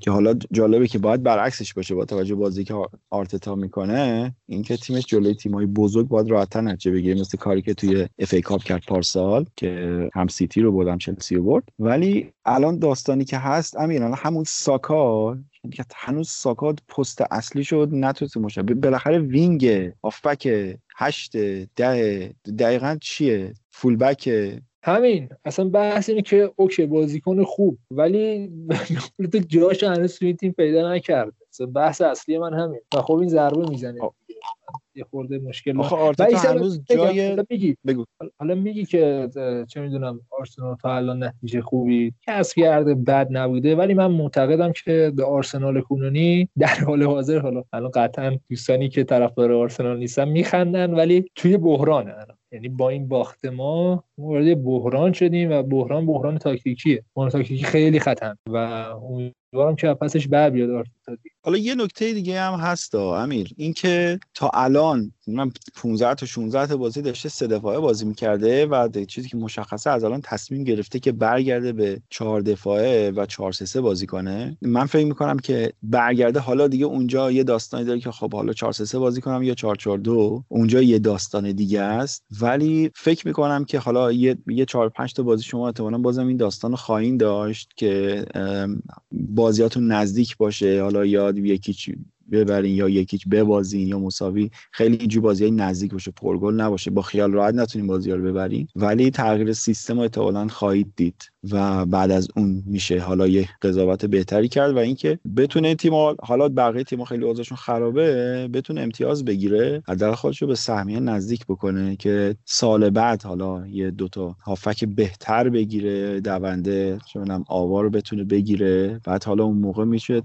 که حالا جالبه که باید برعکسش باشه با توجه بازی که آرتتا می‌کنه اینکه تیمش جلوی تیمای بزرگ باید راحت‌تر نتیجه بگیره مثل کاری که توی FA Cup کرد پارسال که هم سیتی رو بردم چلسی رو برد. ولی الان داستانی که هست امیر همون ساکا که هنوز ساکا پست اصلی شد نتونسته باشه. بالاخره wing هافبک هشت ده دقیقا چیه؟ فولبک همین اصلا بحث اینه که اوکی بازیکن خوب ولی تو جاش هنوز توی تیم پیدا نکرد بحث اصلی من همین. و خب این ضربه می‌زنه. یه خورده مشکل آخه هنوز جای حالا میگی. بگو. حالا میگی که چه می‌دونم آرسنال تا الان نتیجه خوبی کسب کرده بد نبوده. ولی من معتقدم که به آرسنال کنونی در حال حاضر حالا الان قطعا دوستانی که طرفدار آرسنال نیستن میخندن ولی توی بحرانه الان. یعنی با این باخت ما وارد بحران شدیم و بحران بحران تاکتیکیه. بحران تاکتیکی خیلی خطر و امیدوارم که پسش بر بیاد حالا یه نکته دیگه هم هست امیر. اینکه تا الان من 15 تا 16 تا بازی داشته سه دفاعه بازی می‌کرده و چیزی که مشخصه از الان تصمیم گرفته که برگرده به چهار دفاعه و 4 3 بازی کنه. من فکر می‌کنم که برگرده حالا دیگه اونجا یه داستانی داره که خب حالا 4 3 بازی کنم یا 4 4 2 اونجا یه داستان دیگه است. ولی فکر می‌کنم که حالا یه یه 4 5 تا بازی شما احتمالاً بازم این داستان خواهید داشت که بازیاتون نزدیک باشه. حالا یاد یکی ببرین یا یکیچ ببازین یا مساوی خیلی اینجوری بازی های نزدیک باشه پرگل نباشه با خیال راحت نتونیم بازی رو ببرین. ولی تغییر سیستم احتمالا خواهید دید و بعد از اون میشه حالا یه قضاوت بهتری کرد و اینکه بتونه تیم حالا بقیه تیم خیلی اوضاعشون خرابه بتونه امتیاز بگیره حداقل خودش رو به سهمیه نزدیک بکنه که سال بعد حالا یه دوتا هافک بهتر بگیره دونده چه آوار رو بتونه بگیره. بعد حالا اون موقع میشه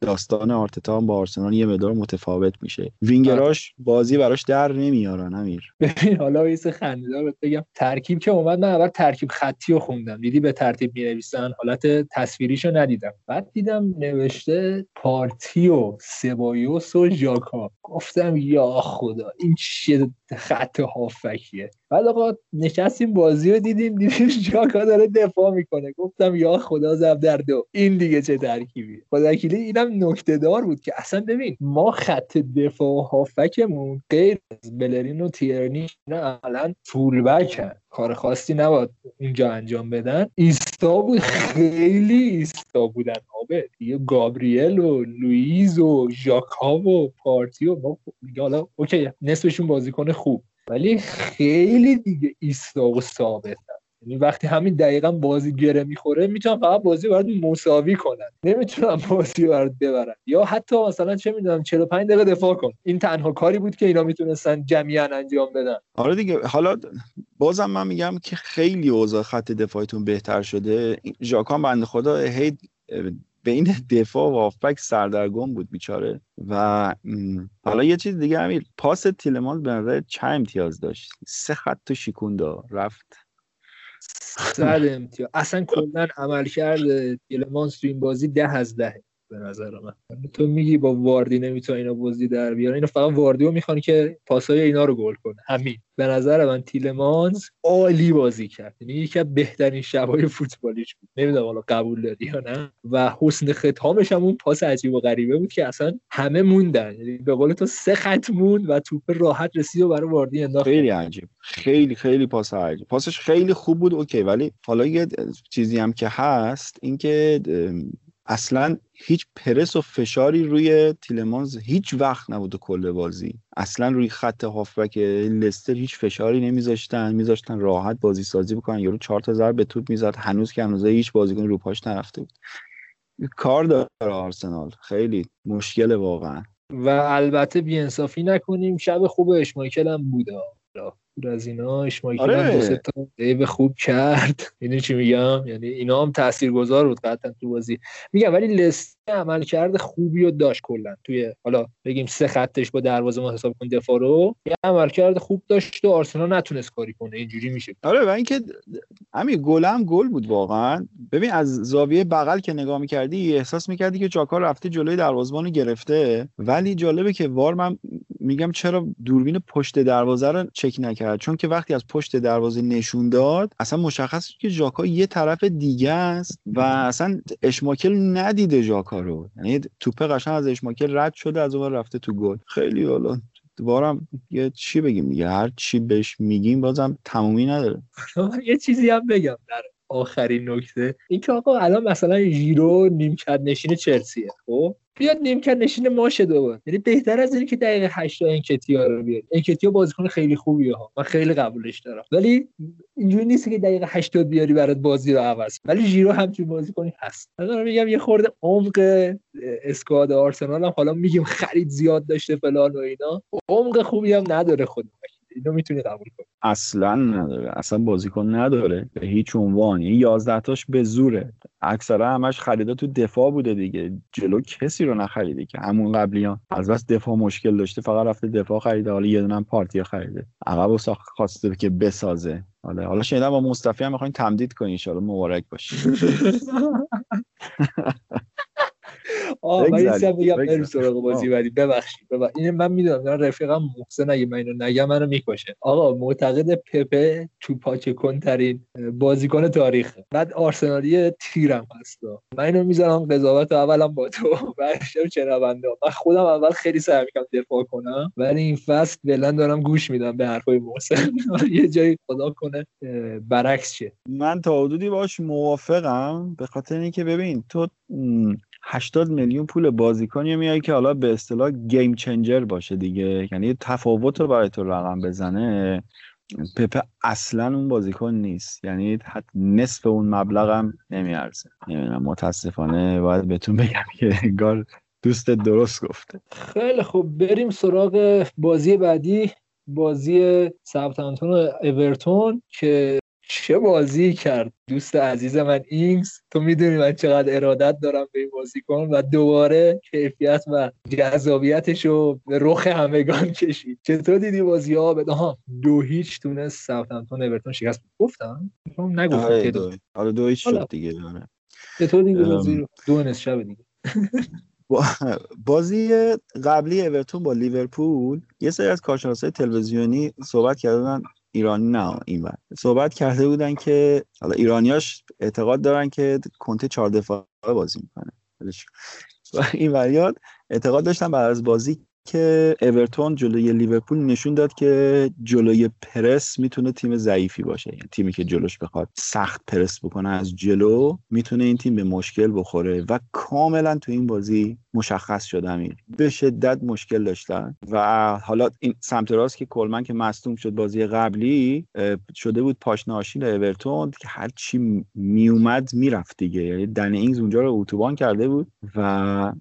داستان آرتتا با آرسنال یه مدار متفاوت میشه. وینگراش بازی براش در نمیارن امیر. ببین حالا یه خنده‌دار بگم. ترکیب که اومد من اول ترکیب خطی رو خوندم. دیدی به ترتیب می نویسن حالت تصویریشو ندیدم. بعد دیدم نوشته پارتی و سبایوس و ژاکا. گفتم یا خدا این چیه خط هافکیه. بعد آقا نشستیم بازی رو دیدیم دیدیم ژاکا داره دفاع می‌کنه. گفتم یا خدا زب در دو. این دیگه چه ترکیبی خداکیلی اینم نکته دار بود که اصلا ببین ما خط دفاع هافکمون غیر از بلرین و تیرنی الان full back ن کار خاصی نباد اینجا انجام بدن. ایستا بود خیلی ایستا بودن. آبه یه گابریل و لویز و ژاکا و پارتی و ما حالا okay نصفشون بازیکن خوب. ولی خیلی دیگه ایستا و ثابت یعنی وقتی همین دقیقا بازی گره می‌خوره می‌تونن فقط بازی برات مساوی کنن. نمی‌تونن بازی برات ببرن. یا حتی مثلا چه می‌دونم 45 دقیقه دفاع کن. این تنها کاری بود که اینا می‌تونستن جمیعا انجام بدن. آره دیگه حالا بازم من میگم که خیلی اوضاع خط دفاعتون بهتر شده. ژاکان بنده خدا هی بین دفاع و آفبک سردرگم بود بیچاره. و حالا یه چیز دیگه امیر پاس تیلمان به نظر چند امتیاز داشت؟ سه خط و شیکون رفت. صد امتیاز. اصلا کلا عمل کرده تیلمانس تو این بازی ده از ده. به نظر من. تو میگی با واردی نمی‌تونه اینا بازی در بیاره اینو فقط واردیو می‌خوان که پاسای اینا رو گل کنه. همین. به نظر من تیلمانز عالی بازی کرد. یعنی یکی از بهترین شبای فوتبالیش بود. نمی‌دونم حالا قبول داری یا نه. و حسن ختامش هم اون پاس عجیب و غریبه بود که اصلا همه موندن. یعنی به قول تو سه خط موند و توپ راحت رسید و برای واردی انداخت. خیلی عجیب. خیلی خیلی پاس عجیب. پاسش خیلی خوب بود اوکی. ولی حالا یه چیزی هم که هست اینکه اصلا هیچ پرس و فشاری روی تیلمانز هیچ وقت نبود کل بازی. اصلا روی خط هافبک لستر هیچ فشاری نمیذاشتن میذاشتن راحت بازی سازی بکنن. یارو چهار تا ضربه به توپ می‌زد هنوز که هنوز هیچ بازیکن رو پاش نرفته بود. کار داره آرسنال. خیلی مشکل واقعا. و البته بیانصافی نکنیم شب خوب اشمایکل هم بوده. بود از اینا اشمایکل آره. هم به خوب کرد. <laughs> می‌دونی چی میگم؟ یعنی اینا هم تاثیرگذار بود قطعا تو بازی. میگم ولی لست عمل کرده خوبی رو داشت کلا. توی حالا بگیم سه خطش با دروازه ما حساب کن دفاع رو یه عمل کرده خوب داشت و آرسنال نتونست کاری کنه. اینجوری میشه. آره و اینکه همین گل هم گل بود واقعا. ببین از زاویه بغل که نگاه می‌کردی احساس می‌کردی که جاکار رفته جلوی دروازه‌بان گرفته. ولی جالبه که وار من میگم چرا دوربین پشت دروازه رو چک نکرد. چون که وقتی از پشت دروازه نشون داد اصلا مشخص که ژاکا یه طرف دیگه است و اصلا اشماکل ندیده ژاکا رو. یعنی توپ قشنگ از اشماکل رد شده از اون رفته تو گل. خیلی حالا دوبارم یه چی بگیم دیگه. هر چی بهش میگیم بازم تمومی نداره. یه چیزی هم بگم. در آخرین نکته این که آقا الان مثلا ژیرو نیمکت نشین چلسیه خب؟ بیاد نیمکت نشین ماشه دوباره. یعنی بهتر از اینه که دقیقه 8 انکتیا رو بیاد انکتیا بازیکن خیلی خوبیه ها من خیلی قبولش دارم ولی اینجوری نیست که دقیقه 80 بیاری برات بازی رو عوض ولی ژیرو همچین بازیکنی هست. من میگم یه خورده عمق اسکواد آرسنال هم حالا میگیم خرید زیاد داشته فلان و اینا. عمق خوبی هم نداره خود اینو می‌تونی قبول کنی. اصلا نداره. اصلا بازیکن نداره. به هیچ عنوان. این 11 تاش به زوره. اکثرا همش خریدا تو دفاع بوده دیگه. جلو کسی رو نخریده که. همون قبلیان از بس دفاع مشکل داشته. فقط رفته دفاع خریده. حالا یه دونه پارتی خریده. عقب و خواسته که بسازه. حالا حالا شنیدم با مصطفی هم می‌خواین تمدید کنین. ان مبارک باشه <laughs> آه من این بگم بریم سراغ بازی بعدی. ببخشید ببخشید. این من می‌دونم من رفیقم محسن اگه من اینو نگم منو می‌کشه. آقا معتقد پپه تو پاچه کن ترین بازیکن تاریخ. بعد آرسنالی تیرم هست. من اینو می‌ذارم قضاوت اولم با تو. <laughs> بعدش چنونده من خودم اول خیلی سعی می‌کنم دفاع کنم ولی این فصل فعلا دارم گوش میدم به حرفای محسن. <laughs> یه جایی خدا کنه برعکس شه. من تا حدودی باش موافقم به خاطر اینکه ببین تو 80 میلیون پول بازیکنی میای که حالا به اصطلاح game changer باشه دیگه. یعنی تفاوت رو برای تو رقم بزنه. پپه اصلا اون بازیکن نیست. یعنی نصف اون مبلغ هم نمیارزه. نمی‌دونم متاسفانه باید بهتون بگم که انگار دوست درست گفته. خیلی خوب. بریم سراغ بازی بعدی. بازی ساوثهامپتون و اورتون که چه بازی کرد دوست عزیز من؟ اینگز تو می‌دونی من چقدر ارادت دارم به این بازیکن و دوباره کیفیت و جذابیتش رو به رخ همگان کشید. چطور دیدی بازی ها ها دو هیچ تونست ساوثهامپتون اورتون شکست. گفتم؟ نگفتم آره دو. آره دو هیچ شد دیگه آره. چطور دیدی بازی رو؟ دو شب دیگه. <laughs> بازی قبلی اورتون با لیورپول یه سری از کارشناسای تلویزیونی صحبت کردن ایرانی نه این صحبت کرده بودن که حالا ایرانیاش اعتقاد دارن که کنته چهار دفاعه بازی می‌کنه. و این وریات اعتقاد داشتن بعد از بازی که اورتون جلوی لیورپول نشون داد که جلوی پرس می‌تونه تیم ضعیفی باشه. یعنی تیمی که جلوش بخواد سخت پرس بکنه از جلو می‌تونه این تیم به مشکل بخوره و کاملا تو این بازی مشخص شد همین به شدت مشکل داشتن. و حالا این سمت راست که کلمن که مصدوم شد بازی قبلی شده بود پاشنه آشیل اورتون که هر چی میومد می‌رفت دیگه. یعنی دن اینگز اونجا رو اتوبان کرده بود و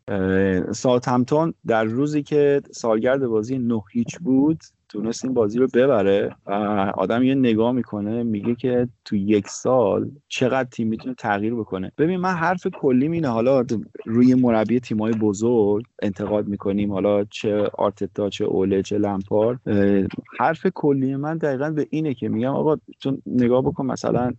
ساوثهمپتون در روزی که سالگرد بازی نه هیچ بود تونست این بازی رو ببره و آدم یه نگاه می‌کنه میگه که تو یک سال چقدر تیم می‌تونه تغییر بکنه. ببین من حرف کلی اینه. حالا روی مربی تیمای بزرگ انتقاد می‌کنیم. حالا چه آرتتا چه اوله چه لمپار حرف کلی من دقیقا به اینه که میگم آقا تو نگاه بکن مثلا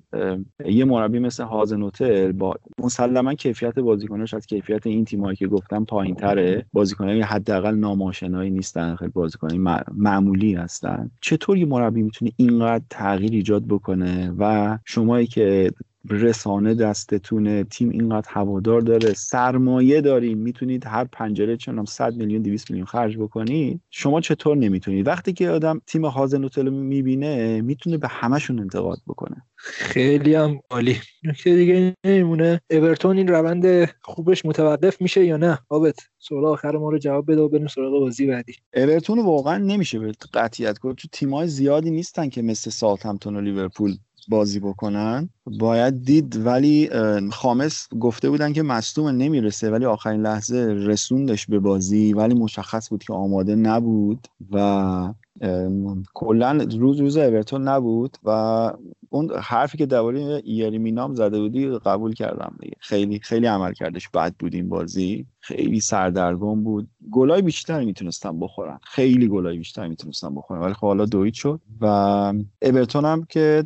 یه مربی مثل هازنوتل با مسلما کیفیت بازیکناش از کیفیت این تیمایی که گفتم پایین تره بازیکنایی حداقل ناماشنایی نیستن. خیلی بازیکنای معمولی هستن. چطور یه مربی می‌تونه اینقدر تغییر ایجاد بکنه؟ و شمایی که رسانه دستتونه تیم اینقدر هوادار داره سرمایه دارین می‌تونید هر پنجره چنم 100 میلیون 200 میلیون خرج بکنید. شما چطور نمی‌تونید؟ وقتی که آدم تیم هازنوتل می‌بینه می‌تونه به همشون انتقاد بکنه. خیلی هم عالی. نکته دیگه نمیمونه اورتون این روند خوبش متوقف میشه یا نه؟ آبت سوال آخر ما رو جواب بده و بریم سراغ بازی بعدی. اورتون واقعا نمیشه به قطعیت گفت. چون تیمای زیادی نیستن که مثل ساوثهمپتون و لیورپول بازی بکنن. باید دید ولی خامس گفته بودن که مصدوم نمی‌رسه ولی آخرین لحظه رسوندش به بازی ولی مشخص بود که آماده نبود و کلا روز روز اورتون نبود و اون حرفی که درباره ایری مینام زده بودی قبول کردم دیگه. خیلی خیلی عمل کردش. بد بود این بازی. خیلی سردرگم بود. گلای بیشتر می‌تونستم بخورن خیلی گلای بیشتر می‌تونستم بخورن ولی خب حالا دوید شد و اورتون هم که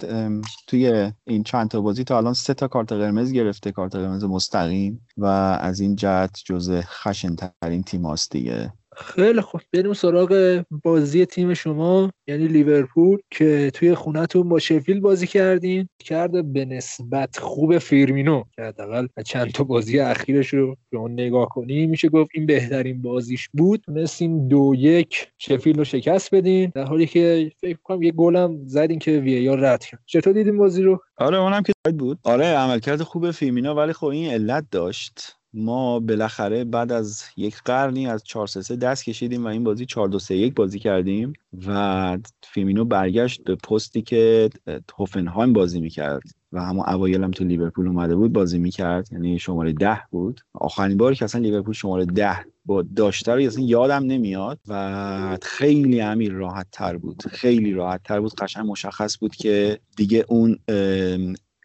توی این چند تا بازی تا الان سه تا کارت قرمز گرفته. کارت قرمز مستقیم و از این جهت جزء خشن ترین تیم دیگه. خیلی خوب. بریم سراغ بازی تیم شما یعنی لیورپول که توی خونتون با شفیل بازی کردین. کرده به نسبت خوب فیرمینو. که حداقل چند تا بازی اخیرش رو به اون نگاه کنی میشه گفت این بهترین بازیش بود. تونستین دو یک شفیل رو شکست بدین. در حالی که فکر کنم یه گلم زدین که وی رد کرد. چطور دیدین بازی رو؟ آره اونم که بود. آره عملکرد خوب فیرمینو ولی خب این علت داشت. ما بالاخره بعد از یک قرنی از 4 3 دست کشیدیم و این بازی 4 2 3 1 بازی کردیم و فیرمینو برگشت به پستی که هوفنهایم بازی می‌کرد و همون اوایل هم تو لیورپول اومده بود بازی می‌کرد. یعنی شماره ده بود. آخرین باری که اصلا لیورپول شماره ده با داشته رو اصلا یادم نمیاد و خیلی امیر راحت تر بود. خیلی راحت تر بود. قشنگ مشخص بود که دیگه اون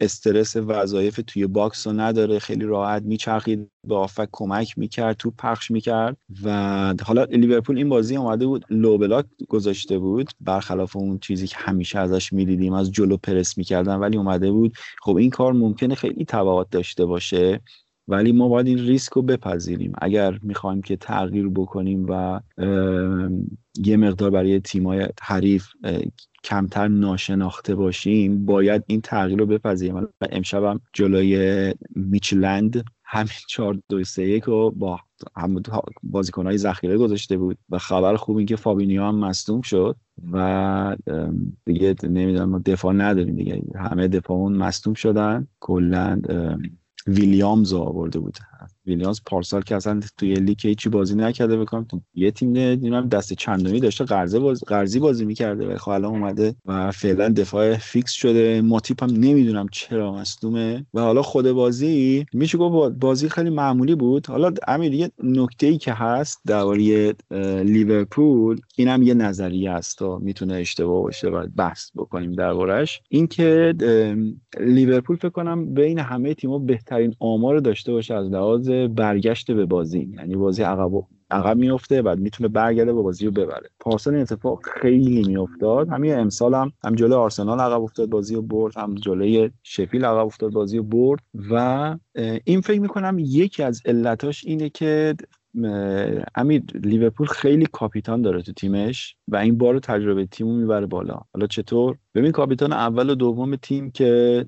استرس وظایف توی box رو نداره خیلی راحت میچرخید به attack کمک می‌کرد تو پخش می‌کرد و حالا لیورپول این بازی اومده بود لو بلاک گذاشته بود. برخلاف اون چیزی که همیشه ازش می‌دیدیم از جلو پرس می‌کردن ولی اومده بود. خب این کار ممکنه خیلی تبعات داشته باشه. ولی ما باید این ریسک رو بپذیریم. اگر می‌خوایم که تغییر بکنیم و یه مقدار برای تیمای حریف کمتر ناشناخته باشیم باید این تغییر رو بپذیریم. امشب جلوی میچلند همین چهار دو سه یک رو با هم های ذخیره گذاشته بود و خبر خوب این که فابینیو هم مصدوم شد و دیگه نمی‌دونم دفاع نداریم دیگه. همه دفاعون مصدوم شدن. کلا ویلیامز آورده ویلیامز پارسال که اصلا توی لیگ هیچی بازی نکرده بکنم یه تیم نمی‌دونم دست چندمی داشته قرضه باز... قرضی بازی می‌کرده و خب الان اومده و فعلا دفاع fix شده. ماتیپ هم نمی‌دونم چرا مصدومه. و حالا خود بازی میشه گفت بازی خیلی معمولی بود. حالا امیر یه نکته ای که هست درباره لیورپول اینم یه نظریه است و می‌تونه اشتباه باشه و بحث بکنیم دربارش اینکه لیورپول فکر کنم بین همه تیم‌ها بهترین آمار داشته باشه از لحاظ برگشت به بازی. یعنی بازی عقب عقب میفته بعد می‌تونه برگرده و بازی رو ببره. پارسال اتفاق خیلی میافتاد. همین امسال هم هم جلوی آرسنال عقب افتاد بازی رو برد هم جلوی شفیل عقب افتاد بازی رو برد و این فکر می‌کنم یکی از علتاش اینه که امیر لیورپول خیلی کاپیتان داره تو تیمش و این بار تجربه تیمو می‌بره بالا. حالا چطور؟ ببین کاپیتان اول و دوم تیم که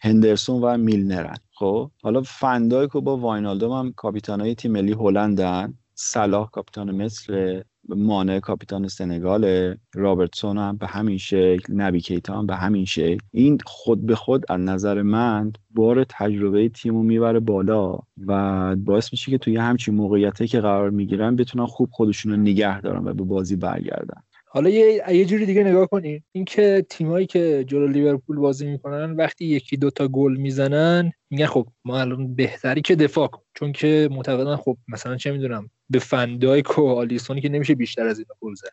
هندرسون و میلنرن. خب حالا فندایک و با واینالدوم هم کاپیتانای تیم ملی هلندن. صلاح کاپیتان مصر مانع کاپیتان سنگال رابرتسون هم به همین شکل نبی کیتا هم به همین شکل. این خود به خود از نظر من بار تجربه تیم رو می‌بره بالا و باعث میشه که توی همچین موقعیته که قرار می‌گیرن بتونن خوب خودشون رو نگه دارن و به بازی برگردن. حالا یه یه جوری دیگه نگاه کنید اینکه تیمایی که جلو لیورپول بازی می‌کنن وقتی یکی دوتا گل می‌زنن میگن خب ما الان بهتری که دفاع کن چون که معتقدن خب مثلا چه می‌دونم به فندایک و آلیسونی که نمیشه بیشتر از این گل زد.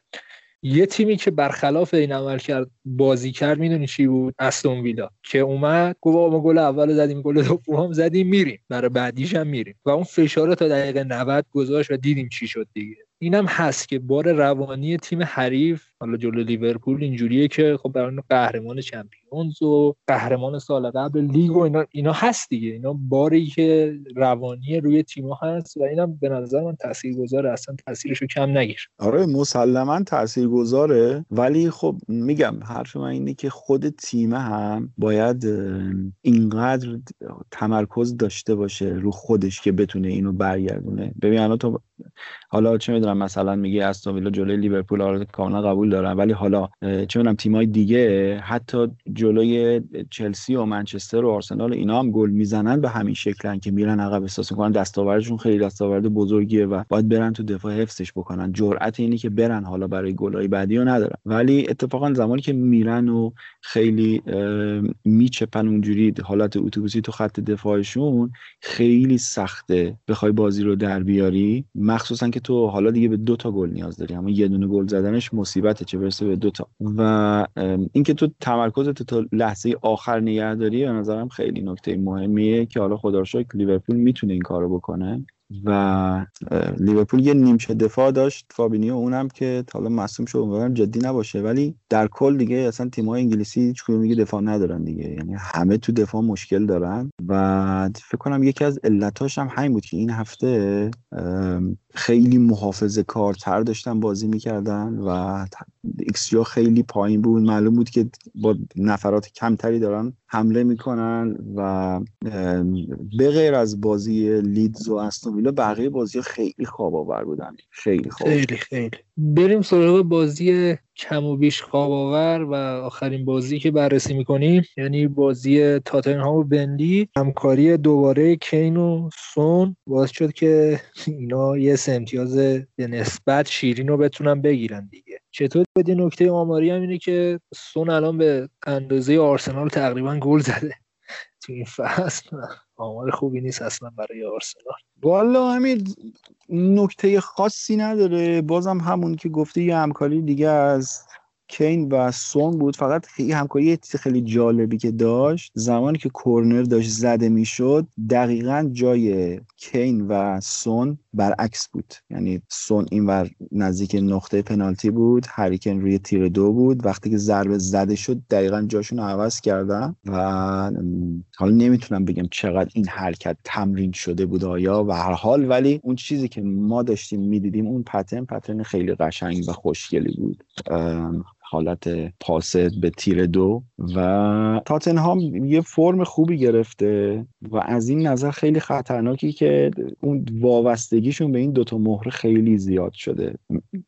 یه تیمی که برخلاف این عمل کرد بازی کرد می‌دونی چی بود؟ استون ویلا. که اومد گفت ما گل اول زدیم گل دوم زدیم میریم. برای بعدیش هم میریم. و اون فشار تا دقیقه 90 گذاشت و دیدیم چی شد دیگه. اینم هست که بار روانی تیم حریف حالا جلو لیورپول اینجوریه که خب برای قهرمان چمپیونز و قهرمان سال قبل لیگ و اینا اینا هست دیگه. اینا باری که روانی روی تیم‌ها هست و اینم به نظر من تاثیرگذاره. اصلا تاثیرشو کم نگیر. آره مسلما تاثیرگذاره. ولی خب میگم حرف من اینه که خود تیم هم باید اینقدر تمرکز داشته باشه رو خودش که بتونه اینو برگردونه. ببین الان تو حالا چه می‌دونم مثلا میگی استون ویلا جلوی لیورپول آره کاملا قبول دارن ولی حالا چه می‌دونم تیمای دیگه حتی جلوی چلسی و منچستر و آرسنال و اینا هم گل می‌زنن به همین شکلن که میرن عقب احساس می‌کنن دستاوردشون خیلی دستاورد بزرگیه و باید برن تو دفاع حفظش بکنن. جرأت اینی که برن حالا برای گلای بعدی رو ندارن. ولی اتفاقا زمانی که میرن و خیلی میچپن اونجوری حالت اتوبوسی تو خط دفاعشون خیلی سخته. بخوای بازی رو در بیاری مخصوصا که تو حالا دیگه به دو تا گل نیاز داری. اما یه دونه گل زدنش چه برسه به دو تا. و اینکه تو تمرکزت تا لحظه آخر نگه داری به نظرم خیلی نکته مهمیه که حالا خدا لیورپول می‌تونه این کارو بکنه. و لیورپول یه نیمچه دفاع داشت فابینیو اونم که حالا مصوم شد امیدوارم جدی نباشه. ولی در کل دیگه اصلا تیم‌های انگلیسی هیچ دیگه دفاع ندارن دیگه. یعنی همه تو دفاع مشکل دارن. و فکر کنم یکی از علتاش هم همین بود که این هفته خیلی محافظه کارتر داشتن بازی می‌کردن و ایکس خیلی پایین بود. معلوم بود که با نفرات کمتری دارن حمله می‌کنن و به غیر از بازی لیدز و استون بقیه بازی خیلی خواب آور بودن. خیلی خواب. خیلی خیلی. بریم سراغ بازی کم و بیش خواب آور و آخرین بازی که بررسی می‌کنیم. یعنی بازی تاتنهام و برنلی. همکاری دوباره کین و سون. باعث شد که اینا یه امتیاز به نسبت شیرین رو بتونن بگیرن دیگه. چطور؟ بدین نکته آماری هم اینه که سون الان به اندازه آرسنال تقریبا گل زده. تو این فصل. آمار خوبی نیست اصلا برای آرسنال. والا همین نکته خاصی نداره. بازم همون که گفته یه همکاری دیگه از کین و سون بود. فقط این همکاری خیلی جالبی که داشت زمانی که کورنر داشت زده می‌شد دقیقا جای کین و سون برعکس بود. یعنی سون اینور نزدیک نقطه پنالتی بود هریکن روی تیر دو بود. وقتی که ضربه زده شد دقیقا جاشون رو عوض کردن و حالا نمی‌تونم بگم چقدر این حرکت تمرین شده بود آیا و هر حال ولی اون چیزی که ما داشتیم می‌دیدیم اون پترن پترن خیلی قشنگ و خوشگلی بود. حالت پاس به تیر دو و تاتنهام یه فرم خوبی گرفته و از این نظر خیلی خطرناکی که اون وابستگیشون به این دوتا مهره خیلی زیاد شده.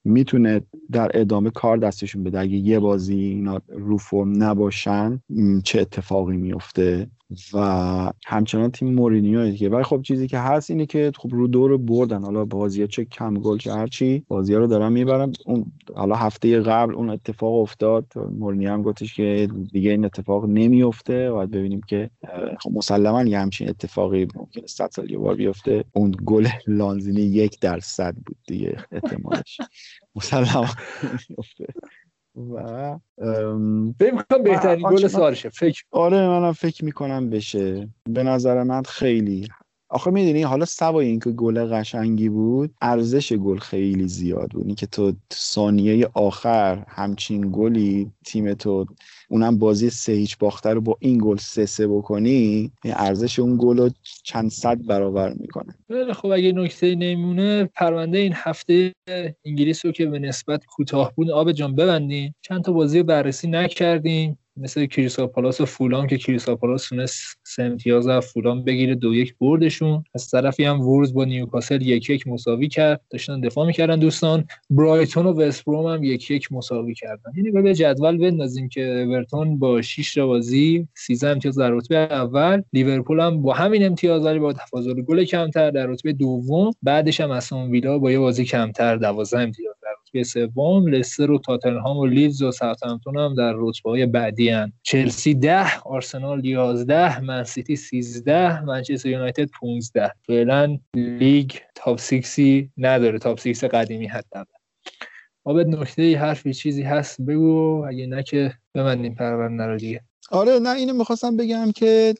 می‌تونه در ادامه کار دستشون بده. اگه یه بازی اینا رو فرم نباشن چه اتفاقی میفته و همچنان تیم مورینیو دیگه. ولی خب چیزی که هست اینه که خب رو دور بردن. حالا بازی چه کم گل چه هرچی بازی رو دارن می‌برن اون حالا هفته قبل اون اتفاق افتاد. مورینیو هم گفتش که دیگه این اتفاق نمیفته. باید ببینیم که خب مسلما یه همچین اتفاقی ممکنه صد سال یه بار بیفته. اون گل لانزینی یک درصد بود دیگه احتمالش. <laughs> مسلما و فکر بهترین گل سالشه. فکر. آره منم فکر می‌کنم بشه. به نظر من خیلی آخه می‌دونی حالا سوای اینکه گل قشنگی بود ارزش گل خیلی زیاد بود. اینکه تو ثانیه آخر همچین گلی تیم تو اونم بازی سه هیچ باخته رو با این گل سه سه بکنی ارزش اون گل رو چند صد برابر می‌کنه. خیلی خب اگه نکته نمونه پرونده این هفته انگلیس رو که به نسبت کوتاه بود آب جان ببندیم چند تا بازی بررسی نکردیم. مثل کریسا پالاس و فولام که کریسا پالاس تونست سه امتیاز از فولام بگیره دو یک بردشون. از طرفی هم وورز با نیوکاسل یک یک مساوی کرد. داشتن دفاع می‌کردن دوستان. برایتون و وستبروم هم یک یک مساوی کردن. یعنی به جدول بندازیم که اورتون با 6 تا بازی 13 امتیاز در رتبه اول لیورپول هم با همین امتیاز ولی با تفاضل گل کمتر در رتبه دوم. بعدش هم اسون ویلا با یه بازی کمتر 12 امتیاز. رتبه سوم لستر و تاتنهام و لیدز و ساوثهمپتون هم در رتبه های بعدی هن. چلسی 10 آرسنال 11 منسیتی 13 منچستر یونایتد 15 فعلا لیگ top 6 نداره top 6 قدیمی حتی آبد نکته حرفی چیزی هست؟ بگو. اگه نه که ببندیم پرونده رو دیگه. آره نه اینو می‌خواستم بگم که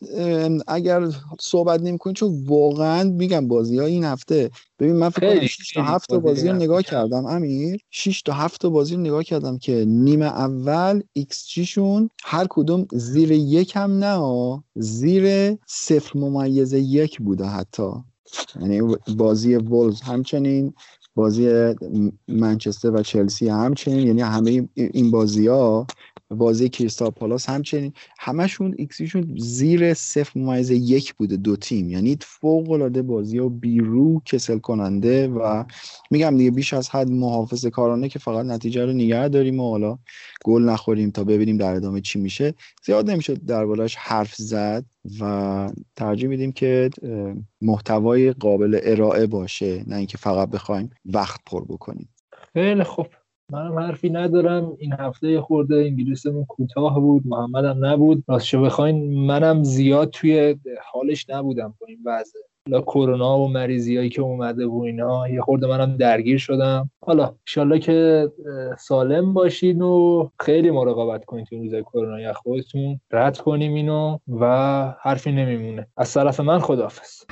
اگر صحبت نمی کنیم چون واقعا میگم بازی ها این هفته ببین من فکر کنم 6 تا 7 تا بازی رو نگاه کردم امیر. 6 تا 7 تا بازی رو نگاه کردم که نیمه اول ایکس جی شون هر کدوم زیر یک هم نه زیر صفر ممیز یک بوده حتی. یعنی بازی ولوز همچنین بازی منچستر و چلسی همچنین یعنی همه این بازی ها بازی کریستال پالاس همچنین همشون ایکسیشون زیر صفر ممیز یک بوده دو تیم. یعنی فوق العاده بازی ها بی‌روح کسل کننده و میگم دیگه بیش از حد محافظه کارانه که فقط نتیجه رو نگه داریم و حالا گل نخوریم تا ببینیم در ادامه چی میشه. زیاد نمیشه دربارش حرف زد و ترجیح میدیم که محتوای قابل ارائه باشه نه اینکه فقط بخوایم وقت پر بکنیم. خیلی خوب. منم حرفی ندارم. این هفته خورده انگلیسمون کوتاه بود محمدم نبود. راستش بخواین منم زیاد توی حالش نبودم با این وضع. حالا کرونا و مریضیایی که اومده و اینا یه خورده منم درگیر شدم. حالا انشالله که سالم باشین و خیلی مراقبت کنید تو روزای کرونا یا خودتون رد کنیم اینو و حرفی نمیمونه. از طرف من خداحافظ.